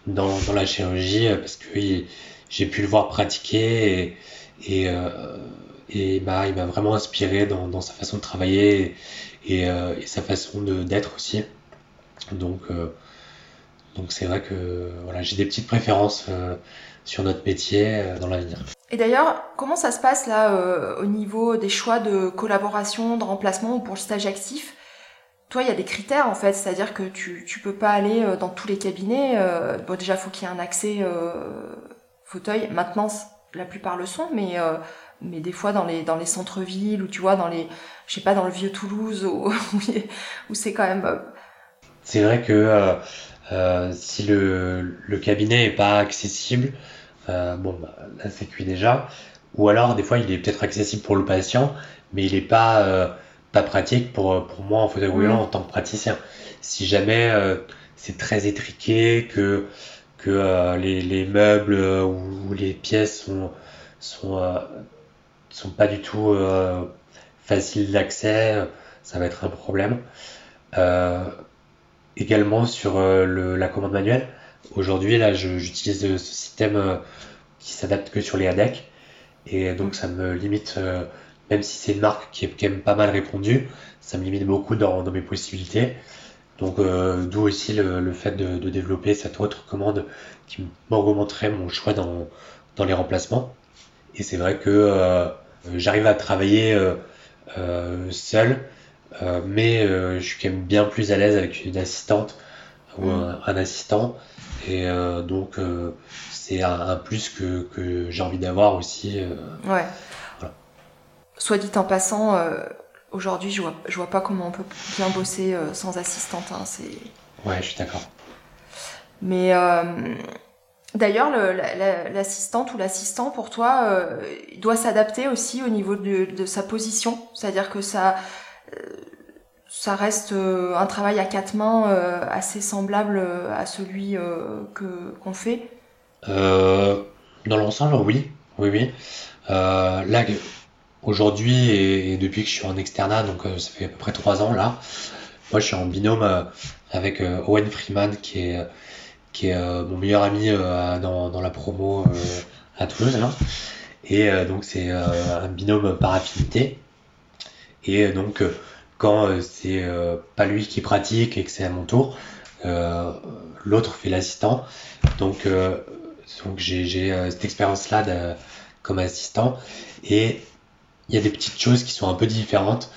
dans, dans, la chirurgie parce que j'ai pu le voir pratiquer et, et bah, il m'a vraiment inspiré dans, sa façon de travailler et, et sa façon d'être aussi. Donc, donc c'est vrai que voilà, j'ai des petites préférences sur notre métier dans l'avenir. Et d'ailleurs, comment ça se passe là euh, au niveau des choix de collaboration, de remplacement ou pour le stage actif? Toi, il y a des critères en fait, c'est-à-dire que tu tu peux pas aller euh, dans tous les cabinets. Euh, bon, déjà, faut qu'il y ait un accès fauteuil. Maintenant, la plupart le sont, mais mais des fois dans les dans les centres-villes ou tu vois dans les je sais pas dans le vieux Toulouse où, [laughs] où c'est quand même. C'est vrai que si le le cabinet est pas accessible euh, bon, bah, là c'est cuit déjà. Ou alors, des fois, il est peut-être accessible pour le patient, mais il n'est pas, euh, pas pratique pour, pour moi en fauteuil roulant en tant que praticien. Si jamais euh, c'est très étriqué, que, que les, les, meubles ou, les pièces sont, sont, sont pas du tout faciles d'accès, ça va être un problème. également sur le, la commande manuelle, Aujourd'hui, là, j'utilise ce système euh, qui s'adapte que sur les ADEC. Et donc, ça me limite, euh, même si c'est une marque qui est quand même pas mal répondue, ça me limite beaucoup dans, mes possibilités. Donc, euh, d'où aussi le, fait de, développer cette autre commande qui m'augmenterait mon choix dans, dans les remplacements. Et c'est vrai que j'arrive à travailler seul, mais je suis quand même bien plus à l'aise avec une assistante ou mm. un assistant et euh, donc, euh, c'est un, plus que, que j'ai envie d'avoir aussi. Euh, ouais. Soit dit en passant, aujourd'hui, je vois, je vois pas comment on peut bien bosser sans assistante. Hein, c'est... Ouais, je suis d'accord. Mais d'ailleurs, l'assistante ou l'assistant, pour toi, il doit s'adapter aussi au niveau de, sa position. C'est-à-dire que ça ça reste euh, un travail à quatre mains euh, assez semblable euh, à celui que qu'on fait. dans l'ensemble, oui, oui, oui. là, aujourd'hui et, depuis que je suis en externat, donc ça fait à peu près trois ans là, moi je suis en binôme avec Owen Freeman qui est qui est mon meilleur ami dans, dans la promo à Toulouse. Et donc c'est un binôme par affinité. Et donc quand euh, c'est euh, pas lui qui pratique et que c'est à mon tour, euh, l'autre fait l'assistant. Donc, donc j'ai cette expérience-là comme assistant. Et il y a des petites choses qui sont un peu différentes.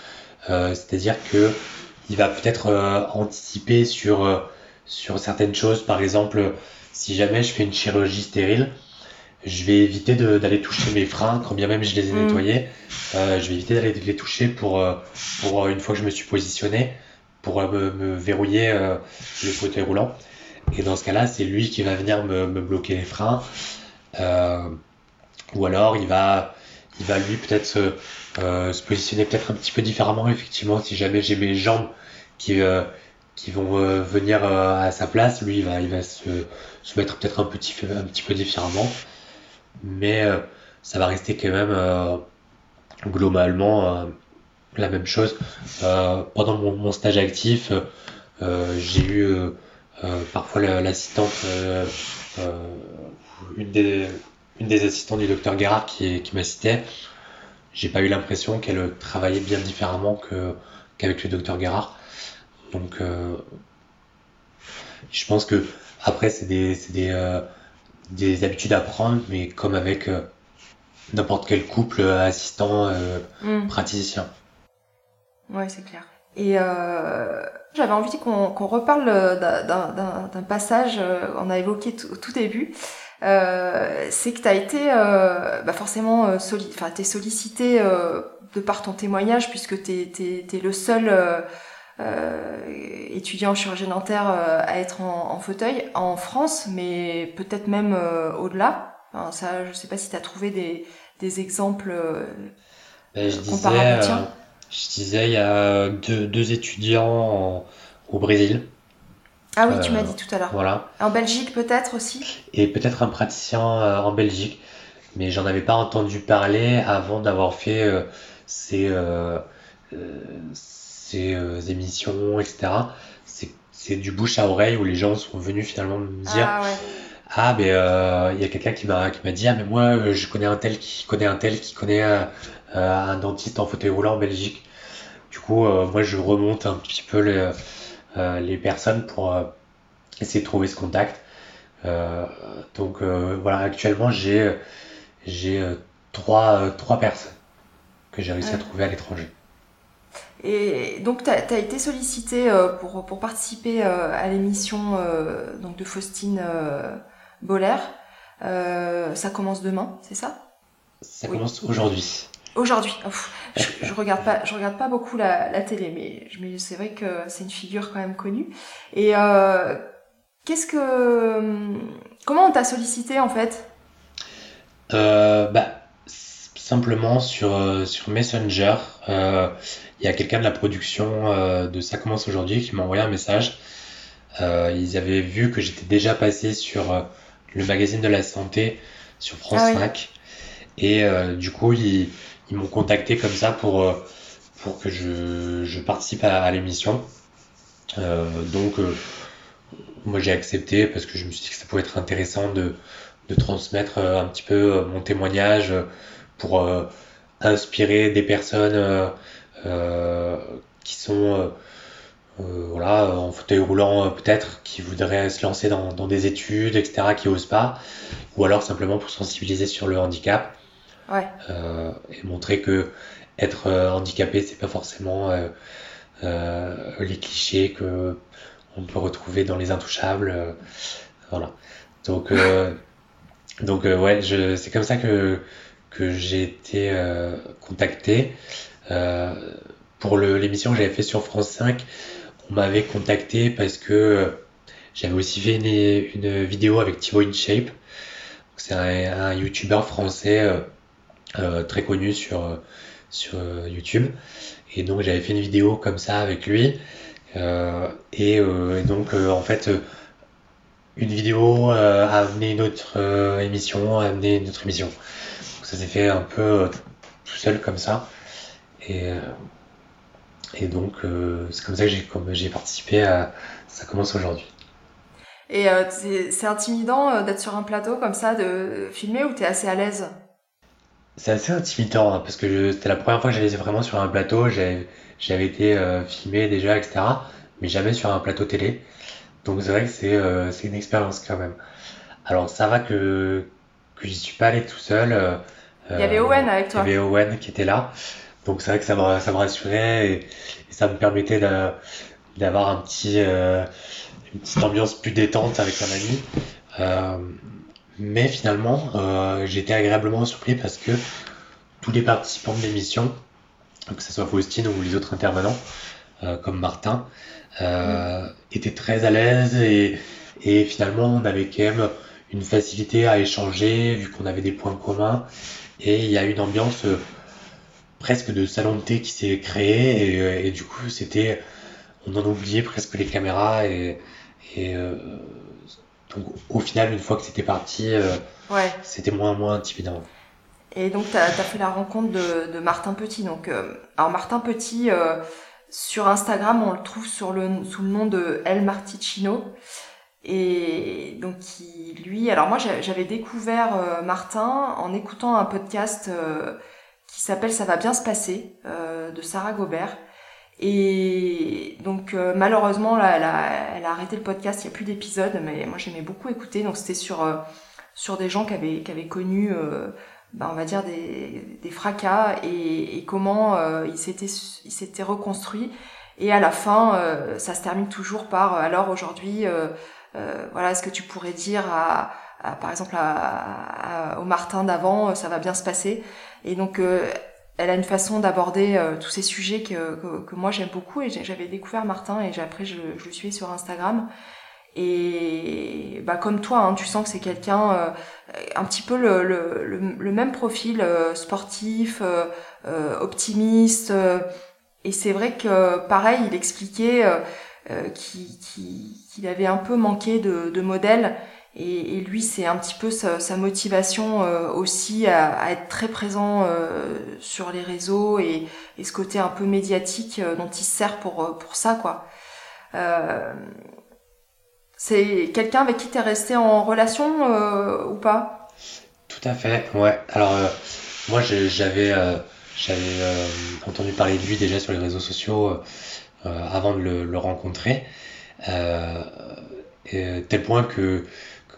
C'est-à-dire que il va peut-être anticiper sur, sur certaines choses. Par exemple, si jamais je fais une chirurgie stérile, je vais éviter d'aller toucher mes freins, quand bien même je les ai mm. nettoyés. Euh, je vais éviter d'aller les toucher pour, euh, pour euh, une fois que je me suis positionné, pour me, me, verrouiller le fauteuil roulant. Et dans ce cas-là, c'est lui qui va venir me, me bloquer les freins. ou alors, il va, il va lui peut-être se, se, positionner peut-être un petit peu différemment, effectivement, si jamais j'ai mes jambes qui, qui vont venir à sa place, lui, il va, se, mettre peut-être un petit, peu différemment mais euh, ça va rester quand même euh, globalement euh, la même chose. pendant mon, stage actif, j'ai eu parfois l'assistante, une des, assistantes du docteur Guérard qui, qui m'assistait. J'ai pas eu l'impression qu'elle travaillait bien différemment qu'avec le docteur Guérard. Donc, je pense que après, c'est des, des, des habitudes à prendre, mais comme avec euh, n'importe quel couple euh, assistant euh, mm. praticien. Ouais, c'est clair. Et euh, j'avais envie qu'on reparle d'un passage qu'on a évoqué au tout début. Euh, c'est que tu as été bah forcément soli es sollicité de par ton témoignage puisque tu es, es, le seul euh, étudiant en chirurgie dentaire euh, à être en, fauteuil en France, mais peut-être même euh, au-delà. Enfin, ça, je sais pas si tu as trouvé des, des exemples ben, je comparables disais, je disais, il y a deux, deux étudiants au Brésil. Ah oui, tu m'as dit tout à l'heure. Voilà. En Belgique peut-être aussi Et peut-être un praticien en Belgique, mais j'en avais pas entendu parler avant d'avoir fait ces, ces euh, émissions, etc. C'est du bouche à oreille où les gens sont venus finalement me dire ah, ah mais euh, il y a quelqu'un qui m'a qui m'a dit ah mais moi je connais un tel qui connaît un tel qui connaît un dentiste en fauteuil roulant en Belgique. Du coup moi je remonte un petit peu les, les personnes pour essayer de trouver ce contact. donc voilà actuellement j'ai j'ai trois trois personnes que j'ai réussi à trouver à l'étranger. Et donc, tu as, été sollicité euh, pour, pour participer euh, à l'émission euh, donc de Faustine Boller. ça commence demain, c'est ça? Ça commence aujourd'hui. Aujourd'hui. Je, je, regarde pas, je regarde pas beaucoup la, la télé, mais, mais c'est vrai que c'est une figure quand même connue. Et qu'est-ce que, comment on t'a sollicité en fait? Bah simplement sur sur Messenger. Il y a quelqu'un de la production euh, de Ça commence aujourd'hui qui m'a envoyé un message. Euh, ils avaient vu que j'étais déjà passé sur euh, le magazine de la santé sur France 5. Ah Et du coup, ils, m'ont contacté comme ça pour, pour que je, participe à, l'émission. donc, moi j'ai accepté parce que je me suis dit que ça pouvait être intéressant de, de transmettre un petit peu mon témoignage pour inspirer des personnes qui sont euh, euh, voilà, en fauteuil roulant peut-être, qui voudraient se lancer dans, des études, etc., qui osent pas, ou alors simplement pour sensibiliser sur le handicap et montrer que être handicapé, c'est pas forcément les clichés que on peut retrouver dans les intouchables, voilà. Donc donc ouais, c'est comme ça que que j'ai été contacté. Euh, pour l'émission que j'avais fait sur France 5, on m'avait contacté parce que euh, j'avais aussi fait une, vidéo avec Thibaut InShape. C'est un, YouTuber français euh, très connu sur, sur YouTube. Et donc j'avais fait une vidéo comme ça avec lui. et, donc en fait une vidéo a amené une autre émission, a amené une autre émission. Donc ça s'est fait un peu tout seul comme ça. Et, euh, et donc, euh, c'est comme ça que j'ai, j'ai participé à Ça commence aujourd'hui. Et euh, c'est, intimidant d'être sur un plateau comme ça, de filmer, ou t'es assez à l'aise? C'est assez intimidant, hein, parce que c'était la première fois que j'allais vraiment sur un plateau. J'avais, j'avais été filmé déjà, etc. Mais jamais sur un plateau télé. Donc c'est vrai que c'est, c'est une expérience quand même. Alors ça va que, que j'y suis pas allé tout seul. Il y avait Owen avec toi. Il y avait Owen qui était là. Donc c'est vrai que ça me, ça me rassurait et, ça me permettait d'avoir un petit, euh, une petite ambiance plus détente avec un ami. Euh, mais finalement, euh, été agréablement surpris parce que tous les participants de l'émission, que ce soit Faustine ou les autres intervenants, comme Martin, euh, étaient très à l'aise et, et finalement on avait quand même une facilité à échanger vu qu'on avait des points communs et il y a une ambiance presque de salon de thé qui s'est créé et, du coup c'était on en oubliait presque les caméras et, euh, donc au final une fois que c'était parti euh, ouais. c'était moins moins intimidant et donc tu as, fait la rencontre de, Martin Petit. Donc euh, alors Martin Petit sur Instagram on le trouve sur le, sous le nom de El Marticino et donc lui alors moi j'avais découvert Martin en écoutant un podcast qui s'appelle Ça va bien se passer euh, de Sarah Gobert. Et donc euh, malheureusement, là, elle, a, elle, a, arrêté le podcast, il n'y a plus d'épisodes, mais moi j'aimais beaucoup écouter. Donc c'était sur, euh, sur des gens qui avaient, qui avaient connu, ben, on va dire, des, des fracas et, comment ils s'étaient ils s'étaient reconstruits. Et à la fin, ça se termine toujours par alors aujourd'hui, voilà, est-ce que tu pourrais dire à, par exemple au Martin d'avant, ça va bien se passer et donc, euh, elle a une façon d'aborder euh, tous ces sujets que, que, moi j'aime beaucoup. Et j'avais découvert Martin et après je, je le suis sur Instagram. Et bah, comme toi, hein, tu sens que c'est quelqu'un euh, un petit peu le, le, le, même profil sportif, optimiste. et c'est vrai que pareil, il expliquait qu'il avait un peu manqué de, de modèles et, lui, c'est un petit peu sa, motivation euh, aussi à, être très présent euh, sur les réseaux et, et, ce côté un peu médiatique euh, dont il se sert pour, pour ça, quoi. C'est quelqu'un avec qui tu es resté en relation ou pas? Tout à fait, ouais. Alors, moi, j'avais j'avais entendu parler de lui déjà sur les réseaux sociaux avant de le, rencontrer. tel point que,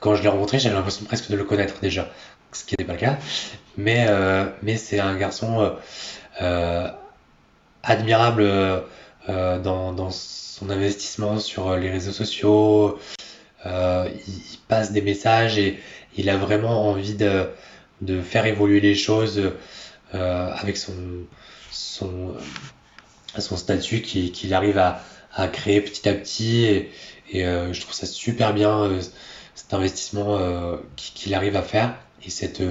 quand je l'ai rencontré, j'avais l'impression presque de le connaître déjà, ce qui n'était pas le cas. Mais, mais c'est un garçon admirable euh, dans, dans, son investissement sur les réseaux sociaux. Euh, il, passe des messages et il a vraiment envie de, faire évoluer les choses euh, avec son, statut qu'il arrive à, créer petit à petit. Et, et je trouve ça super bien cet investissement qu'il arrive à faire. Et cette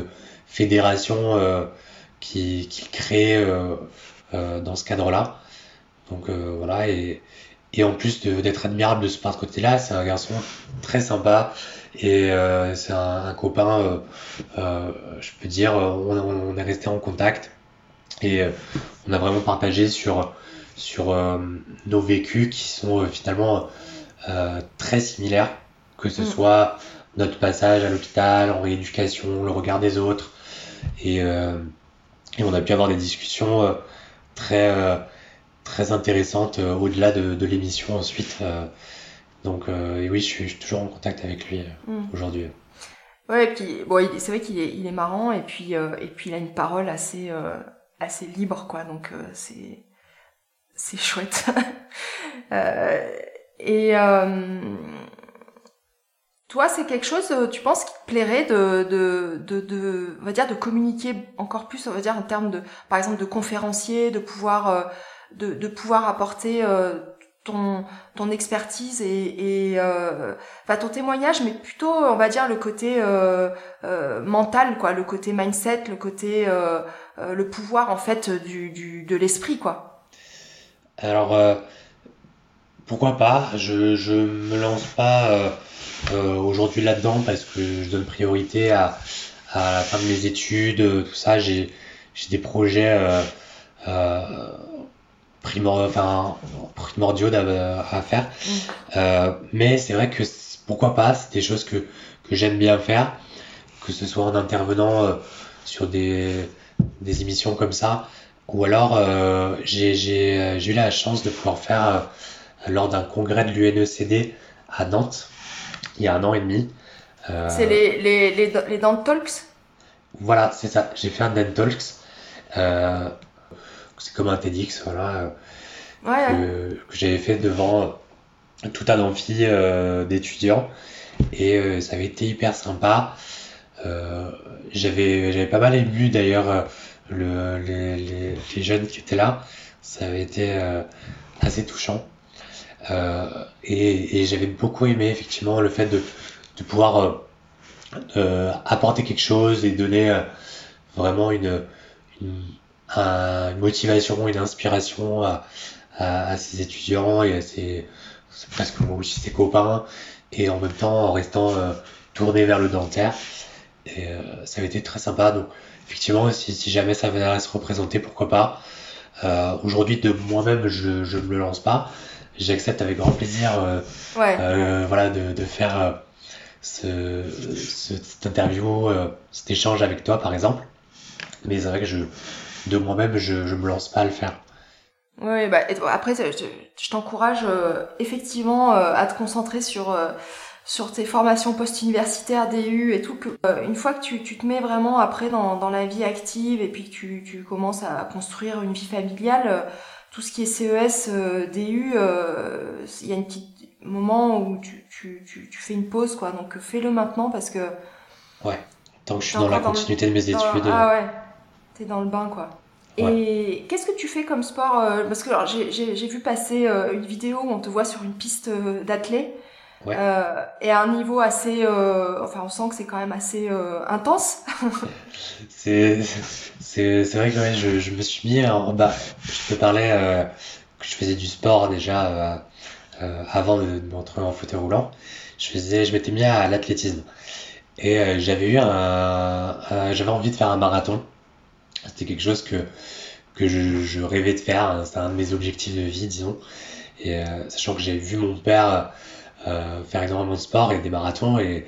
fédération qu'il crée dans ce cadre-là. Donc euh, voilà, et, en plus d'être admirable de ce par côté-là, c'est un garçon très sympa. Et euh, c'est un, copain, euh, euh, je peux dire, on, on, est resté en contact. Et on a vraiment partagé sur, sur nos vécus qui sont finalement très similaires, que ce mm. soit notre passage à l'hôpital, en rééducation, le regard des autres et, et on a pu avoir des discussions très très euh, au-delà de, l'émission ensuite. Euh, donc euh, oui, je suis, toujours en contact avec lui mm. aujourd'hui. Ouais, et puis bon, c'est vrai qu'il est, il est marrant et puis et puis il a une parole assez assez libre quoi, donc c'est c'est chouette. [laughs] et toi, c'est quelque chose, tu penses, qui te plairait de, de, de, de, on va dire, de communiquer encore plus, on va dire, en termes de, par exemple, de conférencier, de pouvoir de, de pouvoir apporter euh, ton, ton expertise et, euh, enfin ton témoignage, mais plutôt on va dire le côté euh, euh mental, quoi, le côté mindset, le côté euh, le pouvoir en fait du, de l'esprit, quoi. Alors pourquoi pas? Je je me lance pas aujourd'hui là-dedans parce que je donne priorité à à la fin de mes études, tout ça. J'ai j'ai des projets enfin, primordiaux à, faire. Mm. Euh, mais c'est vrai que pourquoi pas, c'est des choses que, que j'aime bien faire, que ce soit en intervenant euh, sur des, des émissions comme ça, ou alors euh, j'ai eu la chance de pouvoir faire lors d'un congrès de l'UNECD à Nantes, il y a un an et demi. c'est les, les, les, les Dent Talks Voilà, c'est ça, j'ai fait un Dent Talks c'est comme un TEDx, voilà, euh, que, j'avais fait devant tout un amphi euh, d'étudiants. Et euh, ça avait été hyper sympa. j'avais, j'avais pas mal ému d'ailleurs le, les, les, jeunes qui étaient là. Ça avait été assez touchant. Et, et j'avais beaucoup aimé effectivement le fait de, pouvoir apporter quelque chose et donner vraiment une, motivation, une inspiration à, ses étudiants et à ses, presque aussi ses copains, et en même temps en restant euh, tourné vers le dentaire. Et euh, ça avait été très sympa. Donc, effectivement, si, jamais ça venait à se représenter, pourquoi pas. Euh, Aujourd'hui, de moi-même, je ne me lance pas. J'accepte avec grand plaisir euh, euh, voilà, de, de faire ce, ce, cette interview, cet échange avec toi, par exemple. Mais c'est vrai que je, de moi-même, je, je me lance pas à le faire. Oui, bah, après, je, t'encourage euh, effectivement euh, à te concentrer sur euh, sur tes formations post-universitaires, DU et tout. Que, une fois que tu, tu te mets vraiment après dans, dans la vie active et puis que tu, tu commences à construire une vie familiale, tout ce qui est CES, DU, il y a un petit moment où tu, tu, tu, tu fais une pause, quoi. Donc fais-le maintenant parce que... Ouais, tant que je suis dans la continuité de mes études. Ah ouais T'es dans le bain, quoi. Et qu'est-ce que tu fais comme sport euh, Parce que j'ai vu passer euh, une vidéo où on te voit sur une piste euh, Ouais. et à un niveau assez, enfin, on sent que c'est quand même assez intense. [laughs] c'est c'est vrai que je, je, me suis mis en bas. Je te parlais que je faisais du sport déjà avant de, m'entrer en fauteuil roulant. Je faisais, je m'étais mis à l'athlétisme et j'avais eu un j'avais envie de faire un marathon c'était quelque chose que, que je, je rêvais de faire. C'était un de mes objectifs de vie, disons. Et euh, sachant que j'ai vu mon père faire énormément de sport et des marathons. Et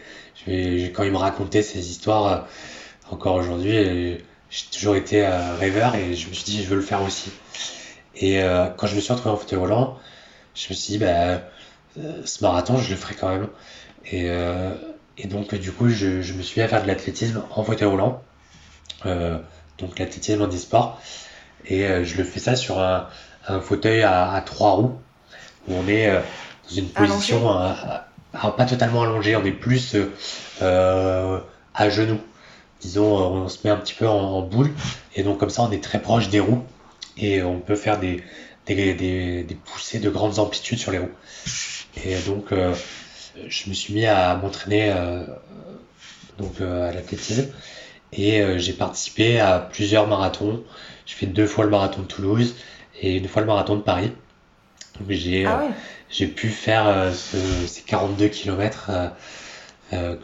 quand il me racontait ces histoires, encore aujourd'hui, j'ai toujours été rêveur et je me suis dit, je veux le faire aussi. Et quand je me suis retrouvé en fauteuil roulant, je me suis dit, bah, ce marathon, je le ferai quand même. Et, donc, du coup, je, je, me suis mis à faire de l'athlétisme en fauteuil roulant. Euh, donc, l'athlétisme en e-sport. Et euh, je le fais ça sur un, fauteuil à, trois roues, où on est euh, une position pas totalement allongée, on est plus à genoux. Disons, on se met un petit peu en, boule. Et donc, comme ça, on est très proche des roues. Et on peut faire des, des, des, des poussées de grandes amplitudes sur les roues. Et donc, je me suis mis à m'entraîner euh, donc euh, à l'athlétisme et euh, j'ai participé à plusieurs marathons. J'ai fait deux fois le marathon de Toulouse et une fois le marathon de Paris. J'ai ah j'ai pu faire ces 42 km que,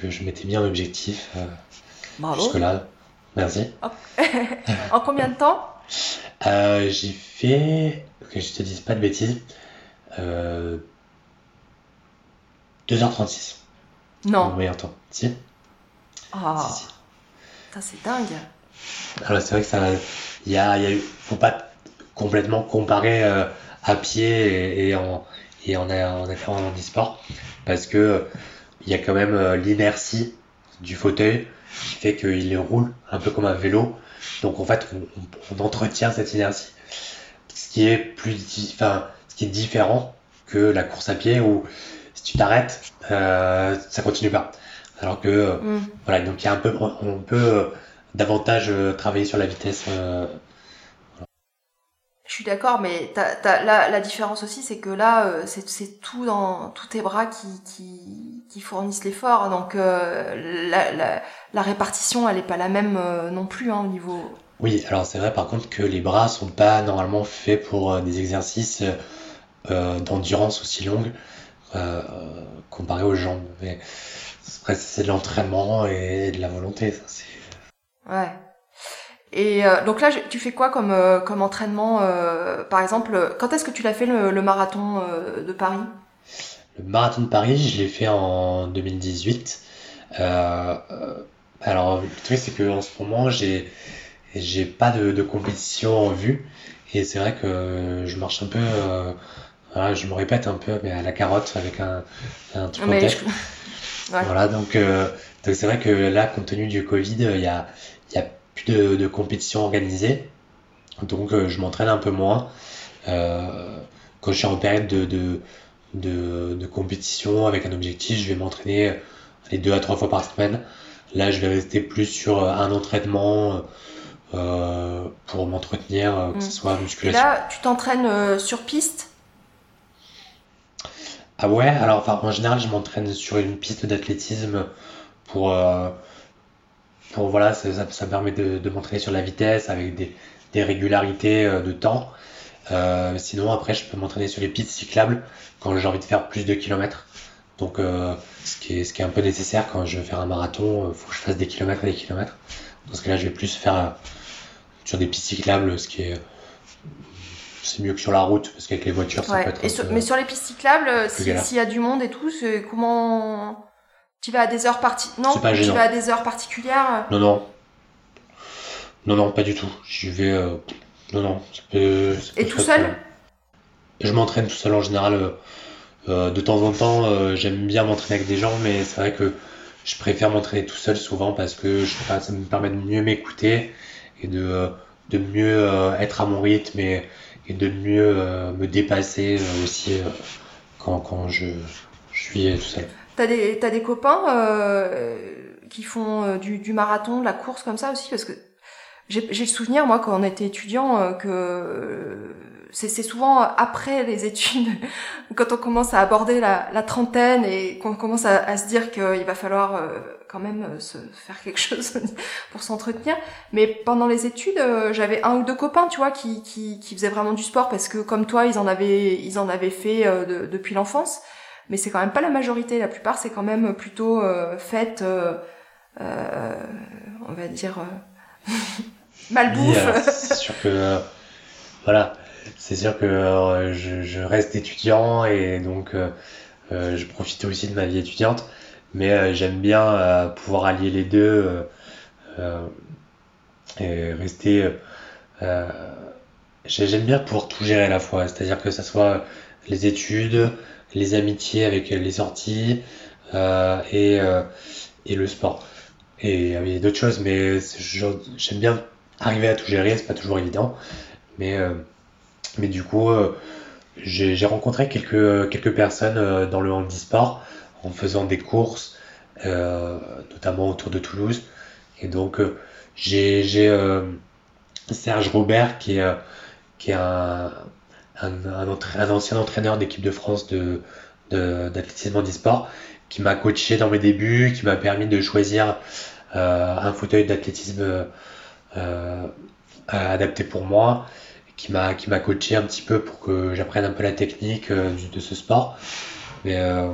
que, je m'étais mis en objectif jusque là. Merci. [laughs] en combien de temps? J'ai fait, que je te dise pas de bêtises, 2h36. Non. Mon meilleur temps. Si Ah. Si, c'est dingue. Alors, c'est vrai que ça. Il y a, y a faut pas complètement comparer euh, à pied et, en, et en, en, en e-sport. Parce que il y a quand même euh, l'inertie du fauteuil qui fait qu'il roule un peu comme un vélo. Donc en fait, on, on, entretient cette inertie. Ce qui est plus, enfin, ce qui est différent que la course à pied où si tu t'arrêtes, euh, ça continue pas. Alors que, mm. voilà, donc il y a un peu, on peut euh, davantage travailler sur la vitesse. Je suis d'accord, mais la, différence aussi, c'est que là, c'est tout dans tous tes bras qui, qui, fournissent l'effort. Donc la, répartition, elle n'est pas la même non plus hein, au niveau. Oui, alors c'est vrai par contre que les bras sont pas normalement faits pour des exercices d'endurance aussi longues. Euh, comparé aux jambes. Mais c'est de l'entraînement et de la volonté. Ça, ouais. Et euh, donc là, tu fais quoi comme, euh, comme entraînement Par exemple, quand est-ce que tu l'as fait le, marathon de Paris? Le marathon de Paris, je l'ai fait en 2018. alors, le truc, c'est qu'en ce moment, j'ai j'ai pas de, de, compétition en vue. Et c'est vrai que je marche un peu je me répète un peu, mais à la carotte avec un, un truc en tête. [laughs] Voilà, donc euh, donc c'est vrai que là, compte tenu du Covid, il y a, y a plus de, de compétition organisée. Donc euh, je m'entraîne un peu moins. Euh, quand je suis en période de, de, de, de compétition avec un objectif, je vais m'entraîner les deux à trois fois par semaine. Là, je vais rester plus sur un entraînement euh, pour m'entretenir, que ce mm. soit musculation. Et là, tu t'entraînes sur piste? Ah ouais, alors enfin, en général, je m'entraîne sur une piste d'athlétisme pour, pour voilà, ça, ça, permet de, de m'entraîner sur la vitesse avec des, des régularités euh, de temps. Euh, sinon, après, je peux m'entraîner sur les pistes cyclables quand j'ai envie de faire plus de kilomètres. Donc, euh, ce, qui est, ce qui est un peu nécessaire quand je veux faire un marathon, il faut que je fasse des kilomètres et des kilomètres. Dans ce cas-là, je vais plus faire sur des pistes cyclables, ce qui est c'est mieux que sur la route parce qu'avec les voitures ça peut être. mais sur les pistes cyclables, s'il y a du monde et tout, comment tu vas à des heures parti non tu vas à des heures particulières Non non non non pas du tout. Je vais euh, non non. et tout seul Je m'entraîne tout seul en général. Euh, de temps en temps, j'aime bien m'entraîner avec des gens, mais c'est vrai que je préfère m'entraîner tout seul souvent parce que je, ça me permet de mieux m'écouter et de, de mieux être à mon rythme et, et de mieux euh, me dépasser euh, aussi euh, quand, quand je, je, suis tout seul. T'as des, as des copains qui font du, du, marathon, de la course comme ça aussi? Parce que j'ai le souvenir, moi, quand on était étudiant, que c'est souvent après les [laughs] études, quand on commence à aborder la, la trentaine et qu'on commence à, à, se dire qu'il va falloir euh, quand même euh, se faire quelque [laughs] chose pour s'entretenir. Mais pendant les études, euh, j'avais un ou deux copains, tu vois, qui, qui, qui, faisaient vraiment du sport parce que comme toi, ils en avaient, ils en avaient fait depuis l'enfance. Mais c'est quand même pas la majorité. La plupart, c'est quand même plutôt fait, on va dire, [laughs] malbouffe. c'est sûr que, voilà c'est sûr que euh, je, je, reste étudiant et donc euh, je profitais aussi de ma vie étudiante, mais j'aime bien pouvoir allier les deux et rester. j'aime bien pouvoir tout gérer à la fois, c'est-à-dire que ça soit les études, les amitiés avec les sorties et, et le sport. Et il y a d'autres choses, mais j'aime bien arriver à tout gérer, c'est pas toujours évident. Mais, euh, mais du coup, euh, j'ai rencontré quelques, quelques personnes euh, dans le handisport en faisant des courses, notamment autour de Toulouse. Et donc, j'ai Serge Robert qui est, qui est un, un, ancien entraîneur d'équipe de France de, d'athlétisme handisport qui m'a coaché dans mes débuts, qui m'a permis de choisir un fauteuil d'athlétisme euh, adapté pour moi, qui m'a coaché un petit peu pour que j'apprenne un peu la technique euh, de ce sport. Mais euh,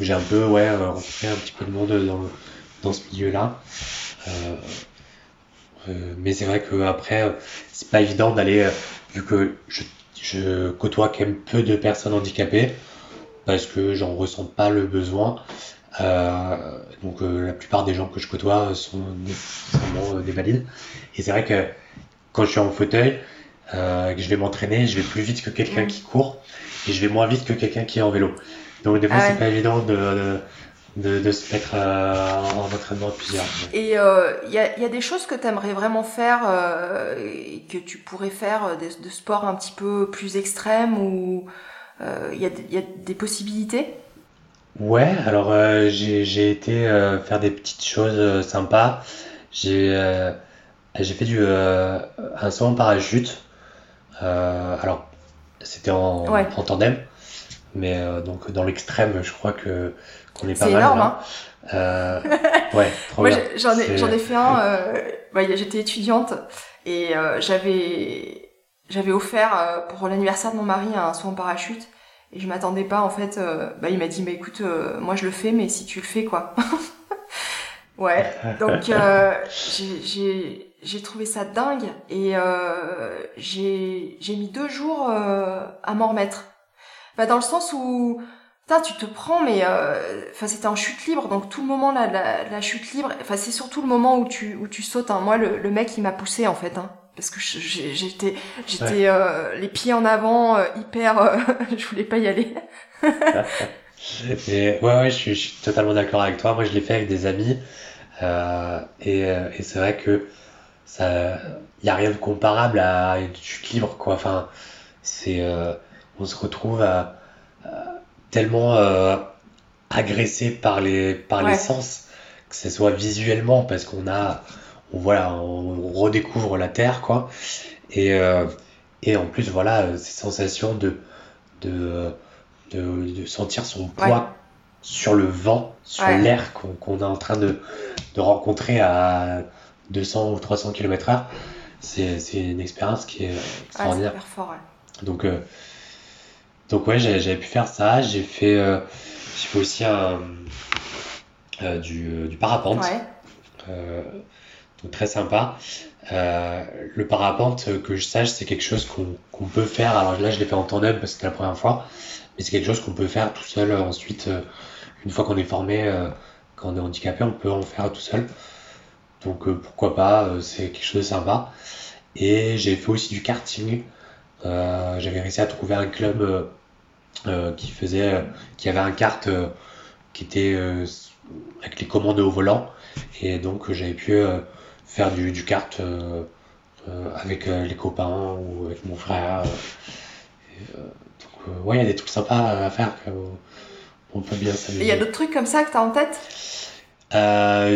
j'ai un peu ouais rencontré un petit peu de monde dans, dans ce milieu-là. mais c'est vrai que après c'est pas évident d'aller vu que je, je côtoie quand même peu de personnes handicapées parce que j'en ressens pas le besoin euh, donc euh, la plupart des gens que je côtoie sont nécessairement euh, des valides. Et c'est vrai que quand je suis en fauteuil, que je vais m'entraîner, je vais plus vite que quelqu'un qui court et je vais moins vite que quelqu'un qui est en vélo. Donc des fois, ah c'est pas évident de, de, de, se mettre en entraînement plusieurs. Et il y, a, y, a, des choses que tu aimerais vraiment faire et que tu pourrais faire de, de sport un petit peu plus extrême ou il y, y, a des possibilités? Ouais, alors euh, j'ai été euh, faire des petites choses euh, sympas. J'ai j'ai fait du un saut en parachute. alors c'était en, en tandem, mais donc dans l'extrême, je crois que est pas mal énorme, hein. ouais, [laughs] trop Moi, j'en ai, j'en ai fait un. [laughs] bah, j'étais étudiante et j'avais, j'avais offert pour l'anniversaire de mon mari un saut en parachute. Et je m'attendais pas, en fait. Euh, bah, il m'a dit, bah écoute, euh, moi je le fais, mais si tu le fais, quoi. [laughs] ouais. Donc, euh, j'ai trouvé ça dingue et euh, j'ai mis deux jours à m'en remettre. Bah, dans le sens où, putain, tu te prends, mais enfin c'était en chute libre, donc tout le moment là, la, la chute libre, enfin c'est surtout le moment où tu où tu sautes. Hein. Moi, le, le mec, il m'a poussé en fait. Hein parce que j'étais j'étais euh, les pieds en avant euh, hyper euh, [laughs] je voulais pas y aller [laughs] et, ouais ouais je suis, je suis totalement d'accord avec toi moi je l'ai fait avec des amis et, et c'est vrai que ça y a rien de comparable à une chute libre quoi enfin c'est on se retrouve à, tellement agressé par les par les sens que ce soit visuellement parce qu'on a on, voilà, on redécouvre la Terre, quoi. Et, euh, et en plus, voilà, ces sensations de, de, de, sentir son poids sur le vent, sur l'air qu'on est en train de, de rencontrer à 200 ou 300 km/h, c'est une expérience qui est extraordinaire. fort, donc, euh, donc ouais, j'avais pu faire ça. J'ai fait, euh, fait aussi un, du, du parapente. Ouais donc très sympa. Euh, le parapente, que je sache, c'est quelque chose qu'on peut faire. Alors là, je l'ai fait en tandem parce que c'était la première fois, mais c'est quelque chose qu'on peut faire tout seul. Ensuite, euh, une fois qu'on est formé, euh, quand on est handicapé, on peut en faire tout seul. Donc pourquoi pas, c'est quelque chose de sympa. Et j'ai fait aussi du karting. J'avais réussi à trouver un club qui faisait, qui avait un kart qui était avec les commandes au volant. Et donc j'avais pu faire du, du kart euh, euh, avec euh, les copains ou avec mon frère. donc, ouais, il y a des trucs sympas à faire. on peut bien s'amuser. Il y a d'autres trucs comme ça que tu as en tête?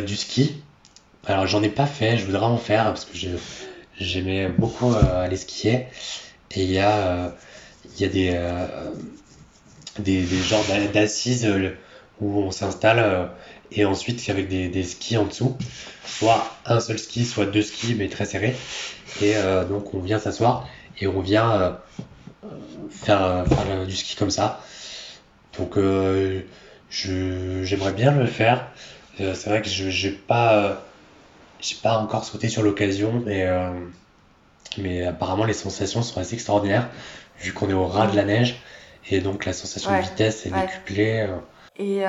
Du ski. Alors, j'en ai pas fait, je voudrais en faire parce que j'aimais beaucoup aller skier. Et il y a, il y a des, des, des genres d'assises où on s'installe et ensuite avec des, skis en dessous, soit un seul ski, soit deux skis, mais très serrés. Et euh, donc on vient s'asseoir et on vient euh, faire, faire, du ski comme ça. Donc euh, j'aimerais bien le faire. c'est vrai que je j'ai pas encore sauté sur l'occasion, mais mais apparemment les sensations sont assez extraordinaires vu qu'on est au ras de la neige et donc la sensation de vitesse est décuplée. Et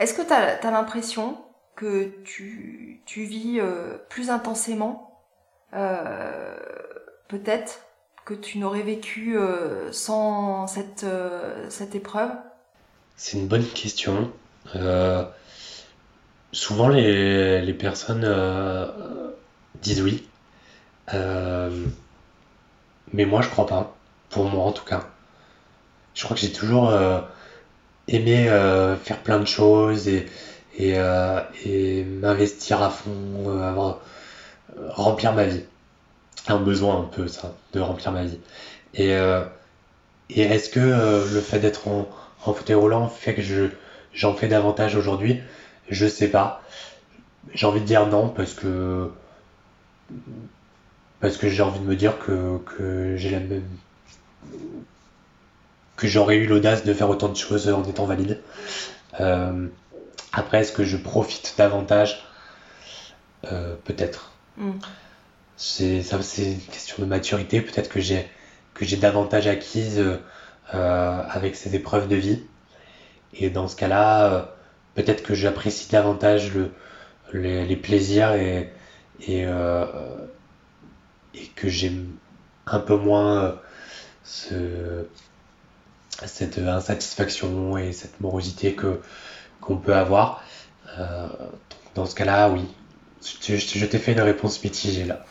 est-ce que tu as, l'impression que tu, tu vis plus intensément peut-être que tu n'aurais vécu sans cette, cette épreuve? C'est une bonne question. Euh, souvent, les, les personnes euh, disent oui. Euh, mais moi, je crois pas. Pour moi, en tout cas. Je crois que j'ai toujours aimé faire plein de choses et, et, et m'investir à fond, avoir, remplir ma vie. Un besoin un peu, ça, de remplir ma vie. Et, et est-ce que le fait d'être en, en fauteuil roulant fait que je j'en fais davantage aujourd'hui? Je sais pas. J'ai envie de dire non parce que parce que j'ai envie de me dire que, que j'ai la même que j'aurais eu l'audace de faire autant de choses en étant valide. Euh, après, est-ce que je profite davantage euh, Peut-être. Mm. C'est ça, c'est une question de maturité. Peut-être que j'ai que j'ai davantage acquise euh, avec ces épreuves de vie. Et dans ce cas-là, peut-être que j'apprécie davantage le, les, plaisirs et, et, et que j'aime un peu moins ce, cette insatisfaction et cette morosité que qu'on peut avoir. dans ce cas-là, oui. Je, je, t'ai fait une réponse mitigée là.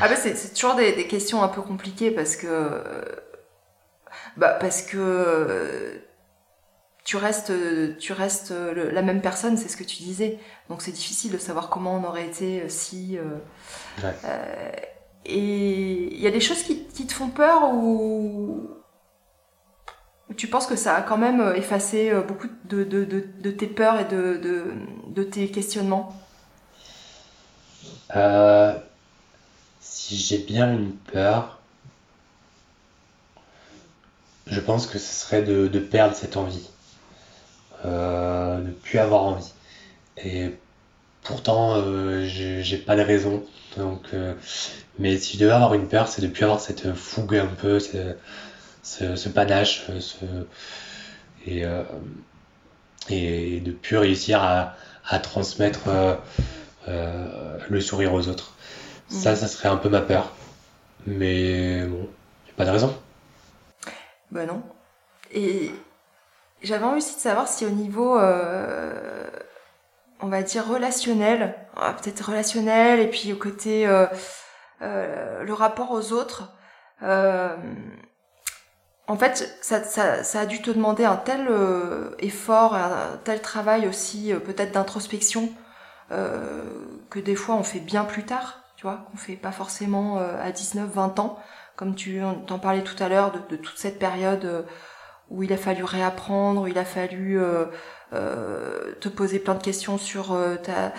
Ah bah c'est toujours des, des, questions un peu compliquées parce que bah parce que tu restes, tu restes la même personne, c'est ce que tu disais. Donc c'est difficile de savoir comment on aurait été euh, si. Euh, euh, et il y a des choses qui, te font peur ou tu penses que ça a quand même effacé beaucoup de, de, tes peurs et de, de tes questionnements? Si j'ai bien une peur, je pense que ce serait de, perdre cette envie euh, ne plus avoir envie. Et pourtant, euh, j'ai pas de raison. Donc, euh, mais si je devais avoir une peur, c'est de plus avoir cette fougue un peu, ce, ce, panache, ce, et, euh, et de plus réussir à, à transmettre le sourire aux autres. Ça, ça serait un peu ma peur. Mais bon, a pas de raison. Bah non. Et j'avais envie aussi de savoir si au niveau, euh, on va dire relationnel, ah, peut-être relationnel, et puis au côté euh, euh, le rapport aux autres, en fait, ça, ça, ça, a dû te demander un tel effort, un tel travail aussi, peut-être d'introspection, que des fois on fait bien plus tard, tu vois, qu'on fait pas forcément à 19, 20 ans, comme tu t'en parlais tout à l'heure de, de, toute cette période où il a fallu réapprendre, où il a fallu euh, euh, te poser plein de questions sur euh, ta,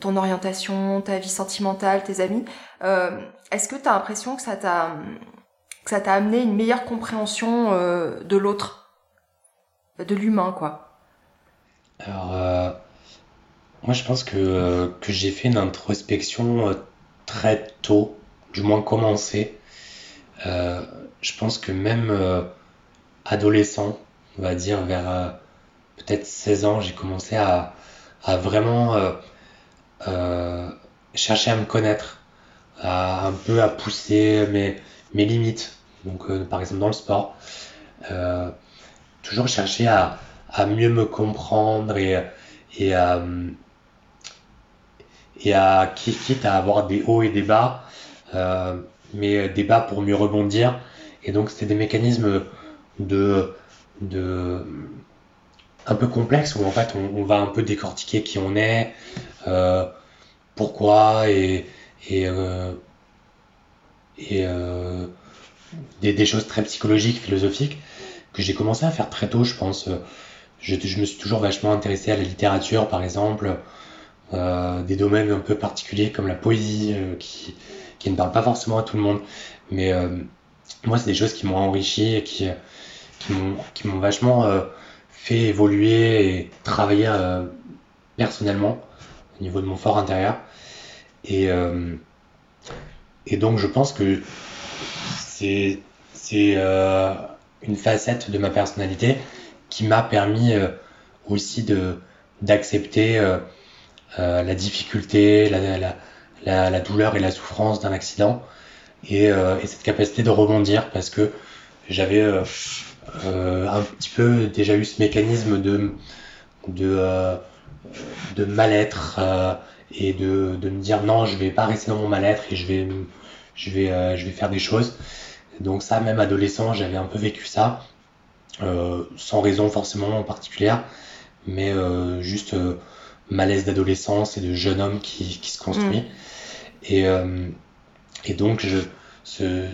ton orientation, ta vie sentimentale, tes amis. Est-ce que tu as l'impression que ça t'a que ça t'a amené une meilleure compréhension de l'autre, de l'humain, quoi Alors, moi, je pense que, que j'ai fait une introspection très tôt, du moins commencé. je pense que même adolescent, on va dire vers euh, peut-être 16 ans, j'ai commencé à, vraiment euh, euh, chercher à me connaître, à un peu à pousser mes, mes limites. Donc par exemple dans le sport, toujours chercher à, mieux me comprendre et, et à et à quitte à avoir des hauts et des bas, mais des bas pour mieux rebondir. Et donc c'était des mécanismes de, de un peu complexe où en fait on, va un peu décortiquer qui on est, euh, pourquoi et, et, euh, et euh, des, choses très psychologiques, philosophiques que j'ai commencé à faire très tôt, je pense. Je, me suis toujours vachement intéressé à la littérature, par exemple, des domaines un peu particuliers comme la poésie, qui, qui ne parle pas forcément à tout le monde. Mais moi, c'est des choses qui m'ont enrichi et qui, qui m'ont vachement euh, fait évoluer et travailler euh, personnellement au niveau de mon fort intérieur. Et, euh, et donc je pense que c'est une facette de ma personnalité qui m'a permis aussi de d'accepter la difficulté, la, la, la, douleur et la souffrance d'un accident. Et, et, cette capacité de rebondir parce que j'avais un petit peu déjà eu ce mécanisme de de, de mal-être et de, de, me dire non, je vais pas rester dans mon mal-être et je vais, je vais, euh, je vais faire des choses. Donc ça, même adolescent, j'avais un peu vécu ça, euh, sans raison forcément en particulière, mais euh, juste euh, malaise d'adolescence et de jeune homme qui, qui se construit. Mm. Et, euh, et donc je, ce,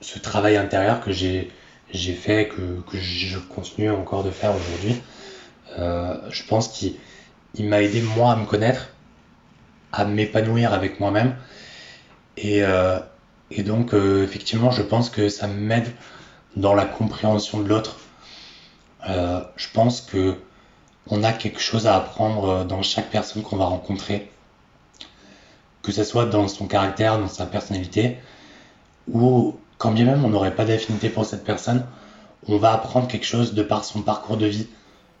ce travail intérieur que j'ai j'ai fait, que, que je continue encore de faire aujourd'hui, je pense qu'il m'a aidé moi à me connaître à m'épanouir avec moi-même. Et, euh, et donc, euh, effectivement, je pense que ça m'aide dans la compréhension de l'autre. Euh, je pense que on a quelque chose à apprendre dans chaque personne qu'on va rencontrer, que ce soit dans son caractère, dans sa personnalité, ou quand bien même on n'aurait pas d'affinité pour cette personne, on va apprendre quelque chose de par son parcours de vie.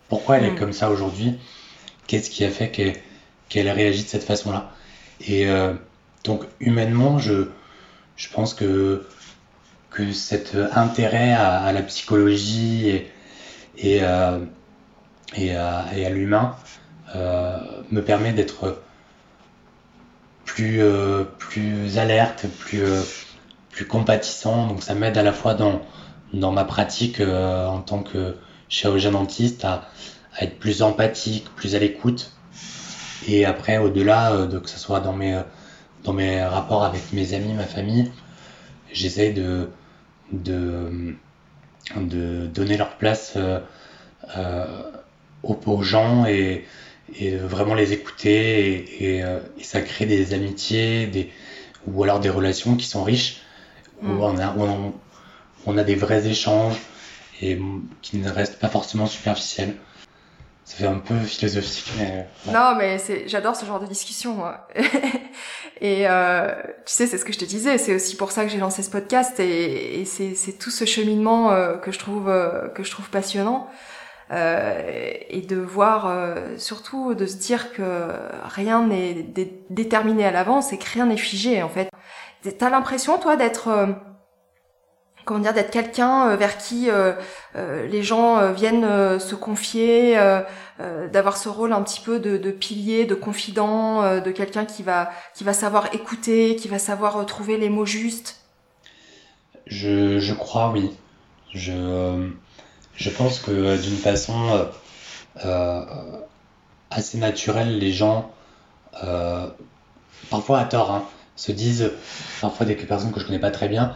Pourquoi elle est mm. comme ça aujourd'hui? Qu'est-ce qui a fait qu'elle qu'elle réagit de cette façon-là? Et euh, donc humainement, je, pense que, cet intérêt à, la psychologie et, euh, à, l'humain euh, me permet d'être plus, alerte, plus, compatissant. Donc ça m'aide à la fois dans, ma pratique en tant que chirurgien dentiste à, à être plus empathique, plus à l'écoute et après, au-delà euh, de que ce soit dans mes, dans mes rapports avec mes amis, ma famille, j'essaie de, de, de donner leur place euh, euh, aux, gens et, et vraiment les écouter et, et, ça crée des amitiés des, ou alors des relations qui sont riches où, mm. on a, où on a des vrais échanges et qui ne restent pas forcément superficiels ça fait un peu philosophique. Mais... Non, mais c'est, j'adore ce genre de discussion. Moi. [laughs] et euh, tu sais, c'est ce que je te disais. C'est aussi pour ça que j'ai lancé ce podcast et, c'est, c'est tout ce cheminement euh, que je trouve euh, que je trouve passionnant euh, et de voir euh, surtout de se dire que rien n'est déterminé à l'avance et que rien n'est figé en fait. T'as l'impression toi d'être comment dire d'être quelqu'un euh, vers qui euh, euh, les gens viennent se confier, d'avoir ce rôle un petit peu de, pilier, de confident, de quelqu'un qui va qui va savoir écouter, qui va savoir trouver les mots justes. Je, je crois oui. Je je pense que d'une façon assez naturelle, les gens parfois à tort hein, se disent parfois des personnes que je connais pas très bien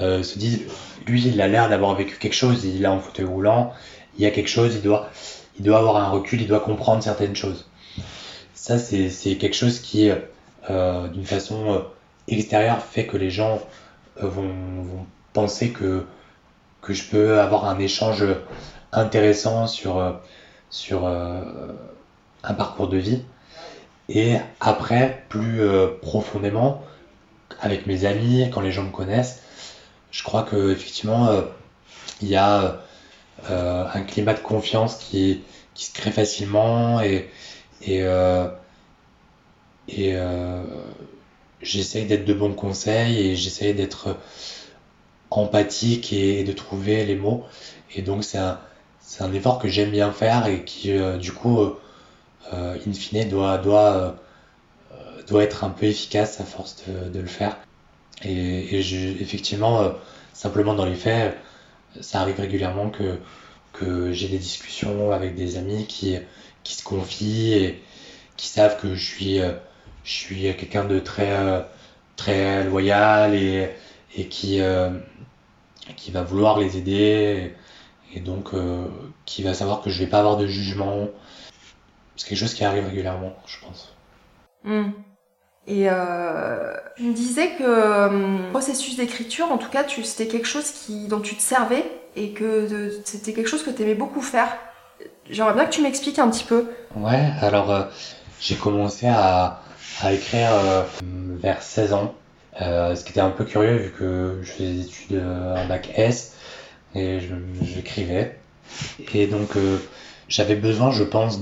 euh, se disent lui il a l'air d'avoir vécu quelque chose, il est en fauteuil roulant, il y a quelque chose, il doit, il doit avoir un recul, il doit comprendre certaines choses. Ça c'est, quelque chose qui euh, d'une façon euh, extérieure fait que les gens euh, vont, vont, penser que, que je peux avoir un échange intéressant sur, sur un parcours de vie. Et après, plus profondément, avec mes amis, quand les gens me connaissent, je crois que effectivement euh, il y a euh, un climat de confiance qui, qui se crée facilement et et, euh, et j'essaye d'être de bons conseils et j'essaye d'être empathique et, de trouver les mots. Et donc c'est un c'est un effort que j'aime bien faire et qui du coup in fine doit doit doit être un peu efficace à force de, de le faire et, et effectivement, euh, simplement dans les faits, ça arrive régulièrement que, que j'ai des discussions avec des amis qui, qui se confient et qui savent que je suis, euh, je suis quelqu'un de très, euh, très loyal et, et qui, qui va vouloir les aider et, donc qui va savoir que je vais pas avoir de jugement. C'est quelque chose qui arrive régulièrement, je pense. Mmh. Et euh, tu me disais que euh, processus d'écriture, en tout cas, c'était quelque chose dont tu te servais et que c'était quelque chose que tu aimais beaucoup faire. J'aimerais bien que tu m'expliques un petit peu. Ouais, alors euh, j'ai commencé à, à écrire euh, vers 16 ans, ce qui était un peu curieux vu que je faisais des études en bac S. et j'écrivais. Et donc j'avais besoin, je pense,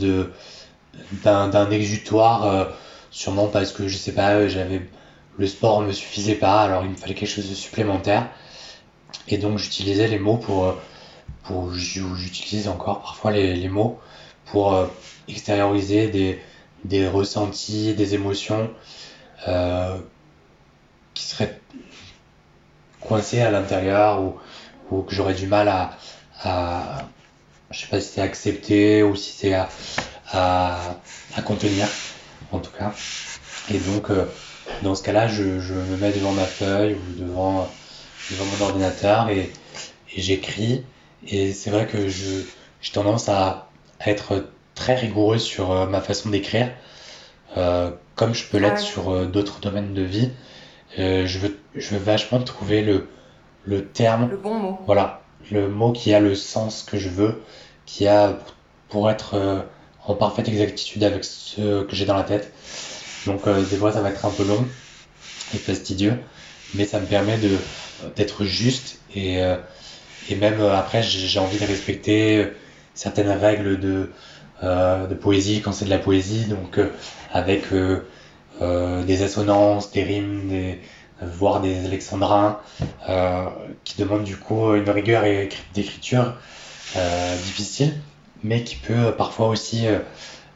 d'un exutoire, sûrement parce que je sais pas, j'avais le sport me suffisait pas, alors il me fallait quelque chose de supplémentaire. Et donc j'utilisais les mots pour, pour j'utilise encore parfois les, les, mots pour euh, extérioriser des, des ressentis, des émotions euh, qui seraient coincées à l'intérieur ou, ou que j'aurais du mal à, à je sais pas si c'est accepter ou si c'est à, à, à, contenir en tout cas. Et donc euh, dans ce cas-là, je, je, me mets devant ma feuille ou devant, devant mon ordinateur et, et j'écris. Et c'est vrai que j'ai tendance à, être très rigoureux sur euh, ma façon d'écrire, euh, comme je peux l'être sur euh, d'autres domaines de vie. Euh, je, veux, je veux vachement trouver le, le terme. Le bon mot. Voilà, le mot qui a le sens que je veux, qui a pour être en parfaite exactitude avec ce que j'ai dans la tête. Donc des fois ça va être un peu long et fastidieux, mais ça me permet de d'être juste et et même euh, après, j'ai envie de respecter euh, certaines règles de, euh, de poésie quand c'est de la poésie, donc avec des assonances, des rimes, voire des alexandrins, qui demandent du coup une rigueur d'écriture difficile, mais qui peut parfois aussi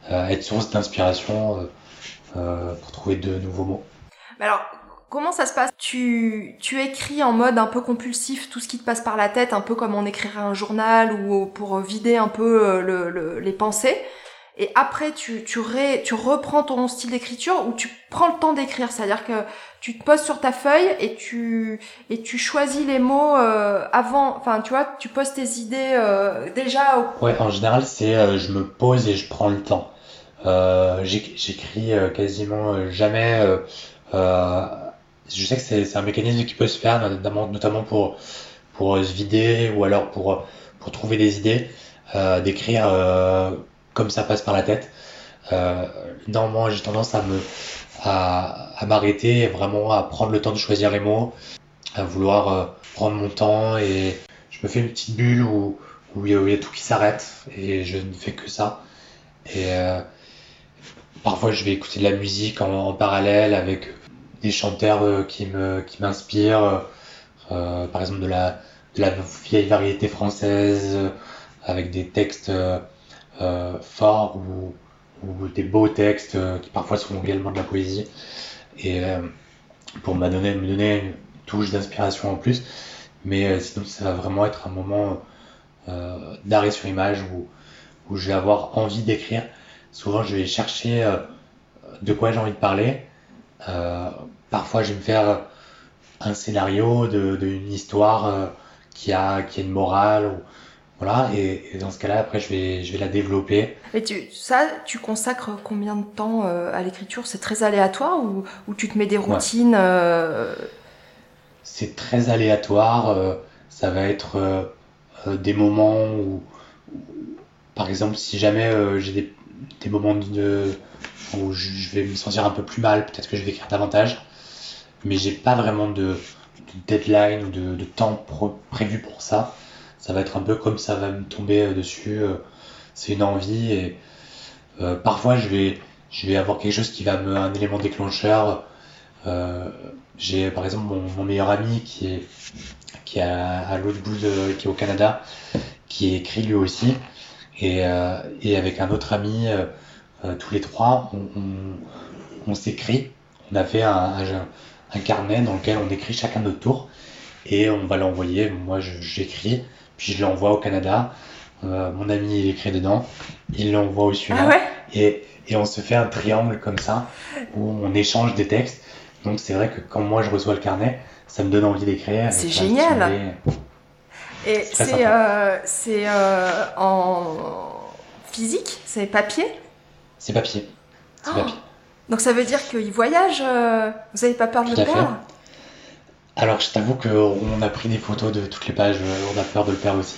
être source d'inspiration pour trouver de nouveaux mots. Alors, Comment ça se passe? Tu, écris en mode un peu compulsif tout ce qui te passe par la tête, un peu comme on écrirait un journal ou pour vider un peu euh, le, les pensées. Et après, tu, tu, ré, tu reprends ton style d'écriture ou tu prends le temps d'écrire. C'est-à-dire que tu te poses sur ta feuille et tu, et tu choisis les mots euh, avant. Enfin, tu vois, tu poses tes idées euh, déjà. Ouais, en général, c'est je me pose et je prends le temps. J'écris quasiment jamais je sais que c'est un mécanisme qui peut se faire, notamment, notamment pour, pour se vider ou alors pour, pour trouver des idées, euh, d'écrire euh, comme ça passe par la tête. Euh, moi j'ai tendance à me à, m'arrêter, vraiment à prendre le temps de choisir les mots, à vouloir euh, prendre mon temps et je me fais une petite bulle où, il y a tout qui s'arrête et je ne fais que ça. Et euh, parfois je vais écouter de la musique en, parallèle avec des chanteurs qui me qui m'inspirent, par exemple de la vieille variété française avec des textes forts ou, des beaux textes qui parfois sont également de la poésie et pour me donner, me donner une touche d'inspiration en plus. Mais sinon, ça va vraiment être un moment euh, d'arrêt sur image où, où je vais avoir envie d'écrire. Souvent, je vais chercher de quoi j'ai envie de parler euh, parfois, je vais me faire un scénario d'une de, une histoire euh, qui, a, qui a une morale. Voilà, et, dans ce cas-là, après, je vais, je vais la développer. Et tu, ça, tu consacres combien de temps euh, à l'écriture? C'est très aléatoire ou, ou, tu te mets des routines C'est très aléatoire. ça va être des moments où, par exemple, si jamais j'ai des, des moments de, où je vais me sentir un peu plus mal, peut-être que je vais écrire davantage. Mais j'ai pas vraiment de, deadline ou de, temps prévu pour ça. Ça va être un peu comme ça va me tomber euh, dessus. Euh, c'est une envie et euh, parfois je vais, je vais avoir quelque chose qui va me, un élément déclencheur. j'ai par exemple mon, meilleur ami qui est, qui est à, l'autre bout qui est au Canada, qui écrit lui aussi. Et, et avec un autre ami, tous les trois, on, s'écrit. On a fait un, un, carnet dans lequel on écrit chacun notre tour et on va l'envoyer. Moi, j'écris, puis je l'envoie au Canada. Euh, mon ami, il écrit dedans, il l'envoie au suivant. Ah et, et on se fait un triangle comme ça où on échange des textes. Donc c'est vrai que quand moi je reçois le carnet, ça me donne envie d'écrire. C'est génial. Et c'est euh, euh, en physique, c'est papier? C'est papier. C'est papier. Donc ça veut dire qu'il voyage, euh, vous n'avez pas peur de le perdre? Alors je t'avoue qu'on a pris des photos de toutes les pages, euh, on a peur de le perdre aussi.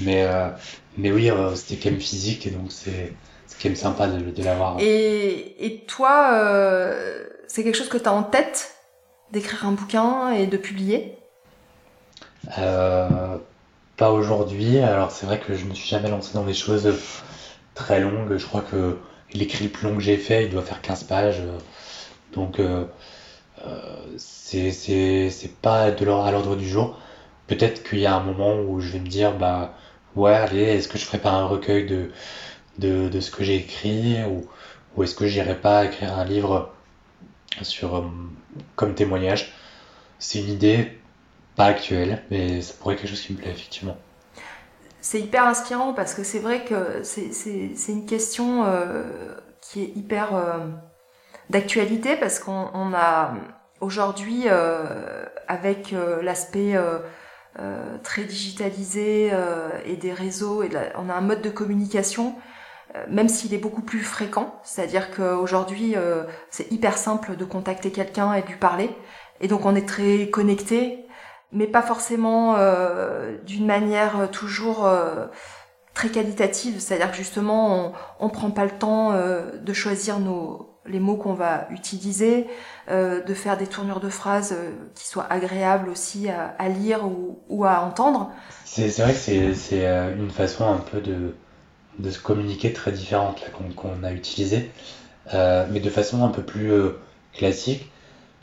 Mais, euh, mais oui, c'était quand même physique et donc c'est quand même sympa de, de l'avoir. Et, et toi, c'est quelque chose que tu as en tête d'écrire un bouquin et de publier? Pas aujourd'hui. Alors c'est vrai que je me suis jamais lancé dans des choses très longues. Je crois que l'écrit le plus long que j'ai fait, il doit faire 15 pages. Donc euh, euh, c'est pas de à l'ordre du jour. Peut-être qu'il y a un moment où je vais me dire, bah ouais, allez, est-ce que je ferai pas un recueil de, de, de ce que j'ai écrit ou, ou est-ce que j'irai pas écrire un livre sur euh, comme témoignage? C'est une idée pas actuelle, mais ça pourrait être quelque chose qui me plaît effectivement. C'est hyper inspirant parce que c'est vrai que c'est une question euh, qui est hyper euh, d'actualité parce qu'on a aujourd'hui avec l'aspect très digitalisé et des réseaux et on a un mode de communication euh, même s'il est beaucoup plus fréquent, c'est-à-dire qu'aujourd'hui euh, c'est hyper simple de contacter quelqu'un et de lui parler, et donc on est très connecté, mais pas forcément euh, d'une manière toujours très qualitative, c'est-à-dire que justement on, on prend pas le temps de choisir nos les mots qu'on va utiliser, de faire des tournures de phrases qui soient agréables aussi à, lire ou, à entendre. C'est vrai que c'est une façon un peu de se communiquer très différentes qu'on a utilisées, euh, mais de façon un peu plus euh, classique.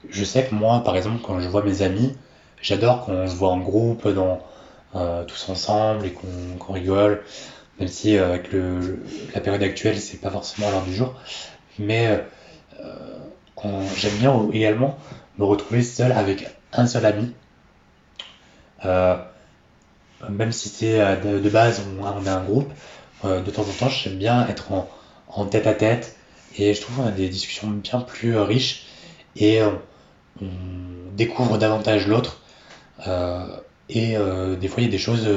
Je sais que moi, par exemple, quand je vois mes amis, j'adore qu'on se voit en groupe, dans, euh, tous ensemble et qu'on rigole, même si avec le, la période actuelle, c'est pas forcément l'heure du jour. Mais j'aime bien également me retrouver seul avec un seul ami. même si c'est de, base, on, on, a un groupe, euh, de temps en temps, j'aime bien être en, tête à tête et je trouve qu'on a des discussions bien plus euh, riches et euh, on découvre davantage l'autre. et des fois, il y a des choses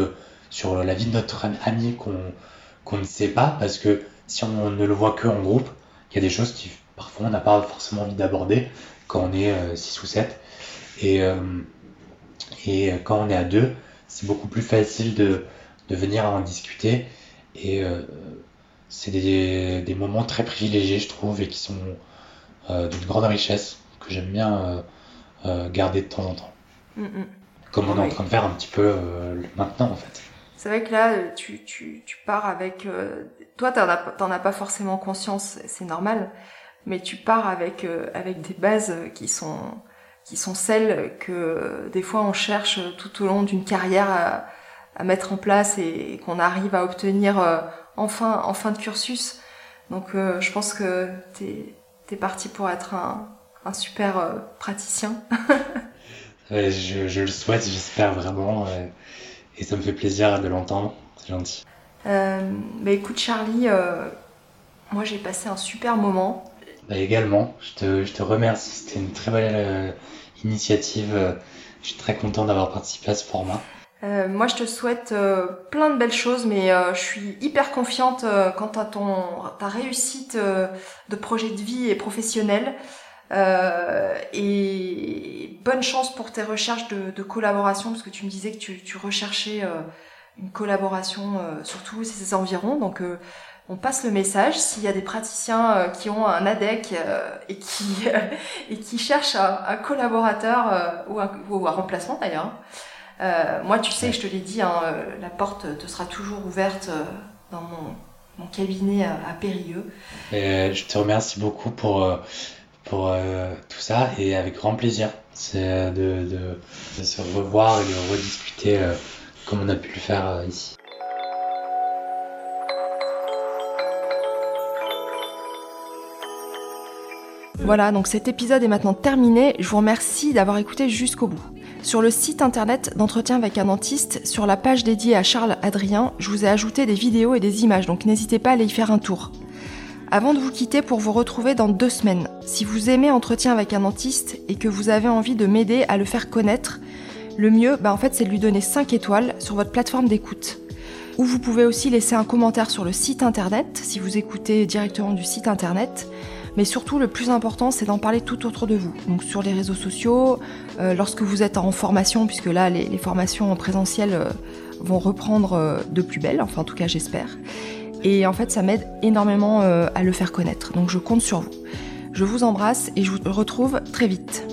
sur la vie de notre ami qu'on ne sait pas parce que si on ne le voit que en groupe, il y a des choses qui parfois on n'a pas forcément envie d'aborder quand on est 6 ou 7. Et, et quand on est à deux, c'est beaucoup plus facile de, de venir en discuter et euh, c'est des, des, moments très privilégiés, je trouve, et qui sont euh, d'une grande richesse, que j'aime bien euh, garder de temps en temps. Mm, mm. Comme on est en train de faire un petit peu maintenant, en fait. C'est vrai que là, tu, tu, tu pars avec... toi, t'en as, as pas forcément conscience, c'est normal, mais tu pars avec, avec des bases qui sont, qui sont celles que des fois on cherche tout au long d'une carrière à, mettre en place et, qu'on arrive à obtenir euh, enfin en fin de cursus. Donc euh, je pense que t'es es parti pour être un, un super euh, praticien. [laughs] je, le souhaite, j'espère vraiment, et ça me fait plaisir de l'entendre, c'est gentil. bah écoute Charlie, moi j'ai passé un super moment. Bah également, je te, je te remercie, c'était une très belle initiative, je suis très content d'avoir participé à ce format. Euh, moi, je te souhaite euh, plein de belles choses, mais euh, je suis hyper confiante quant à ton, ta réussite de projet de vie et professionnel. Et bonne chance pour tes recherches de, collaboration, parce que tu me disais que tu, tu recherchais une collaboration sur tous ces environs. Donc, on passe le message. S'il y a des praticiens qui ont un ADEC et, qui, [laughs] et qui cherchent un, collaborateur ou, un, ou un remplacement d'ailleurs, euh, moi, tu sais, je te l'ai dit, hein, euh, la porte te sera toujours ouverte euh, dans mon, cabinet à, Périlleux. je te remercie beaucoup pour, pour tout ça et avec grand plaisir c'est de, de, se revoir et de rediscuter comme on a pu le faire ici. Voilà, donc cet épisode est maintenant terminé. Je vous remercie d'avoir écouté jusqu'au bout. Sur le site internet d'entretien avec un dentiste, sur la page dédiée à Charles Adrien, je vous ai ajouté des vidéos et des images, donc n'hésitez pas à aller y faire un tour. Avant de vous quitter pour vous retrouver dans deux semaines, si vous aimez Entretien avec un dentiste et que vous avez envie de m'aider à le faire connaître, le mieux, bah en fait, c'est de lui donner 5 étoiles sur votre plateforme d'écoute. Ou vous pouvez aussi laisser un commentaire sur le site internet si vous écoutez directement du site internet. Mais surtout, le plus important, c'est d'en parler tout autour de vous. Donc sur les réseaux sociaux, euh, lorsque vous êtes en formation, puisque là, les, formations en présentiel euh, vont reprendre euh, de plus belle, enfin en tout cas j'espère. Et en fait, ça m'aide énormément à le faire connaître. Donc je compte sur vous. Je vous embrasse et je vous retrouve très vite.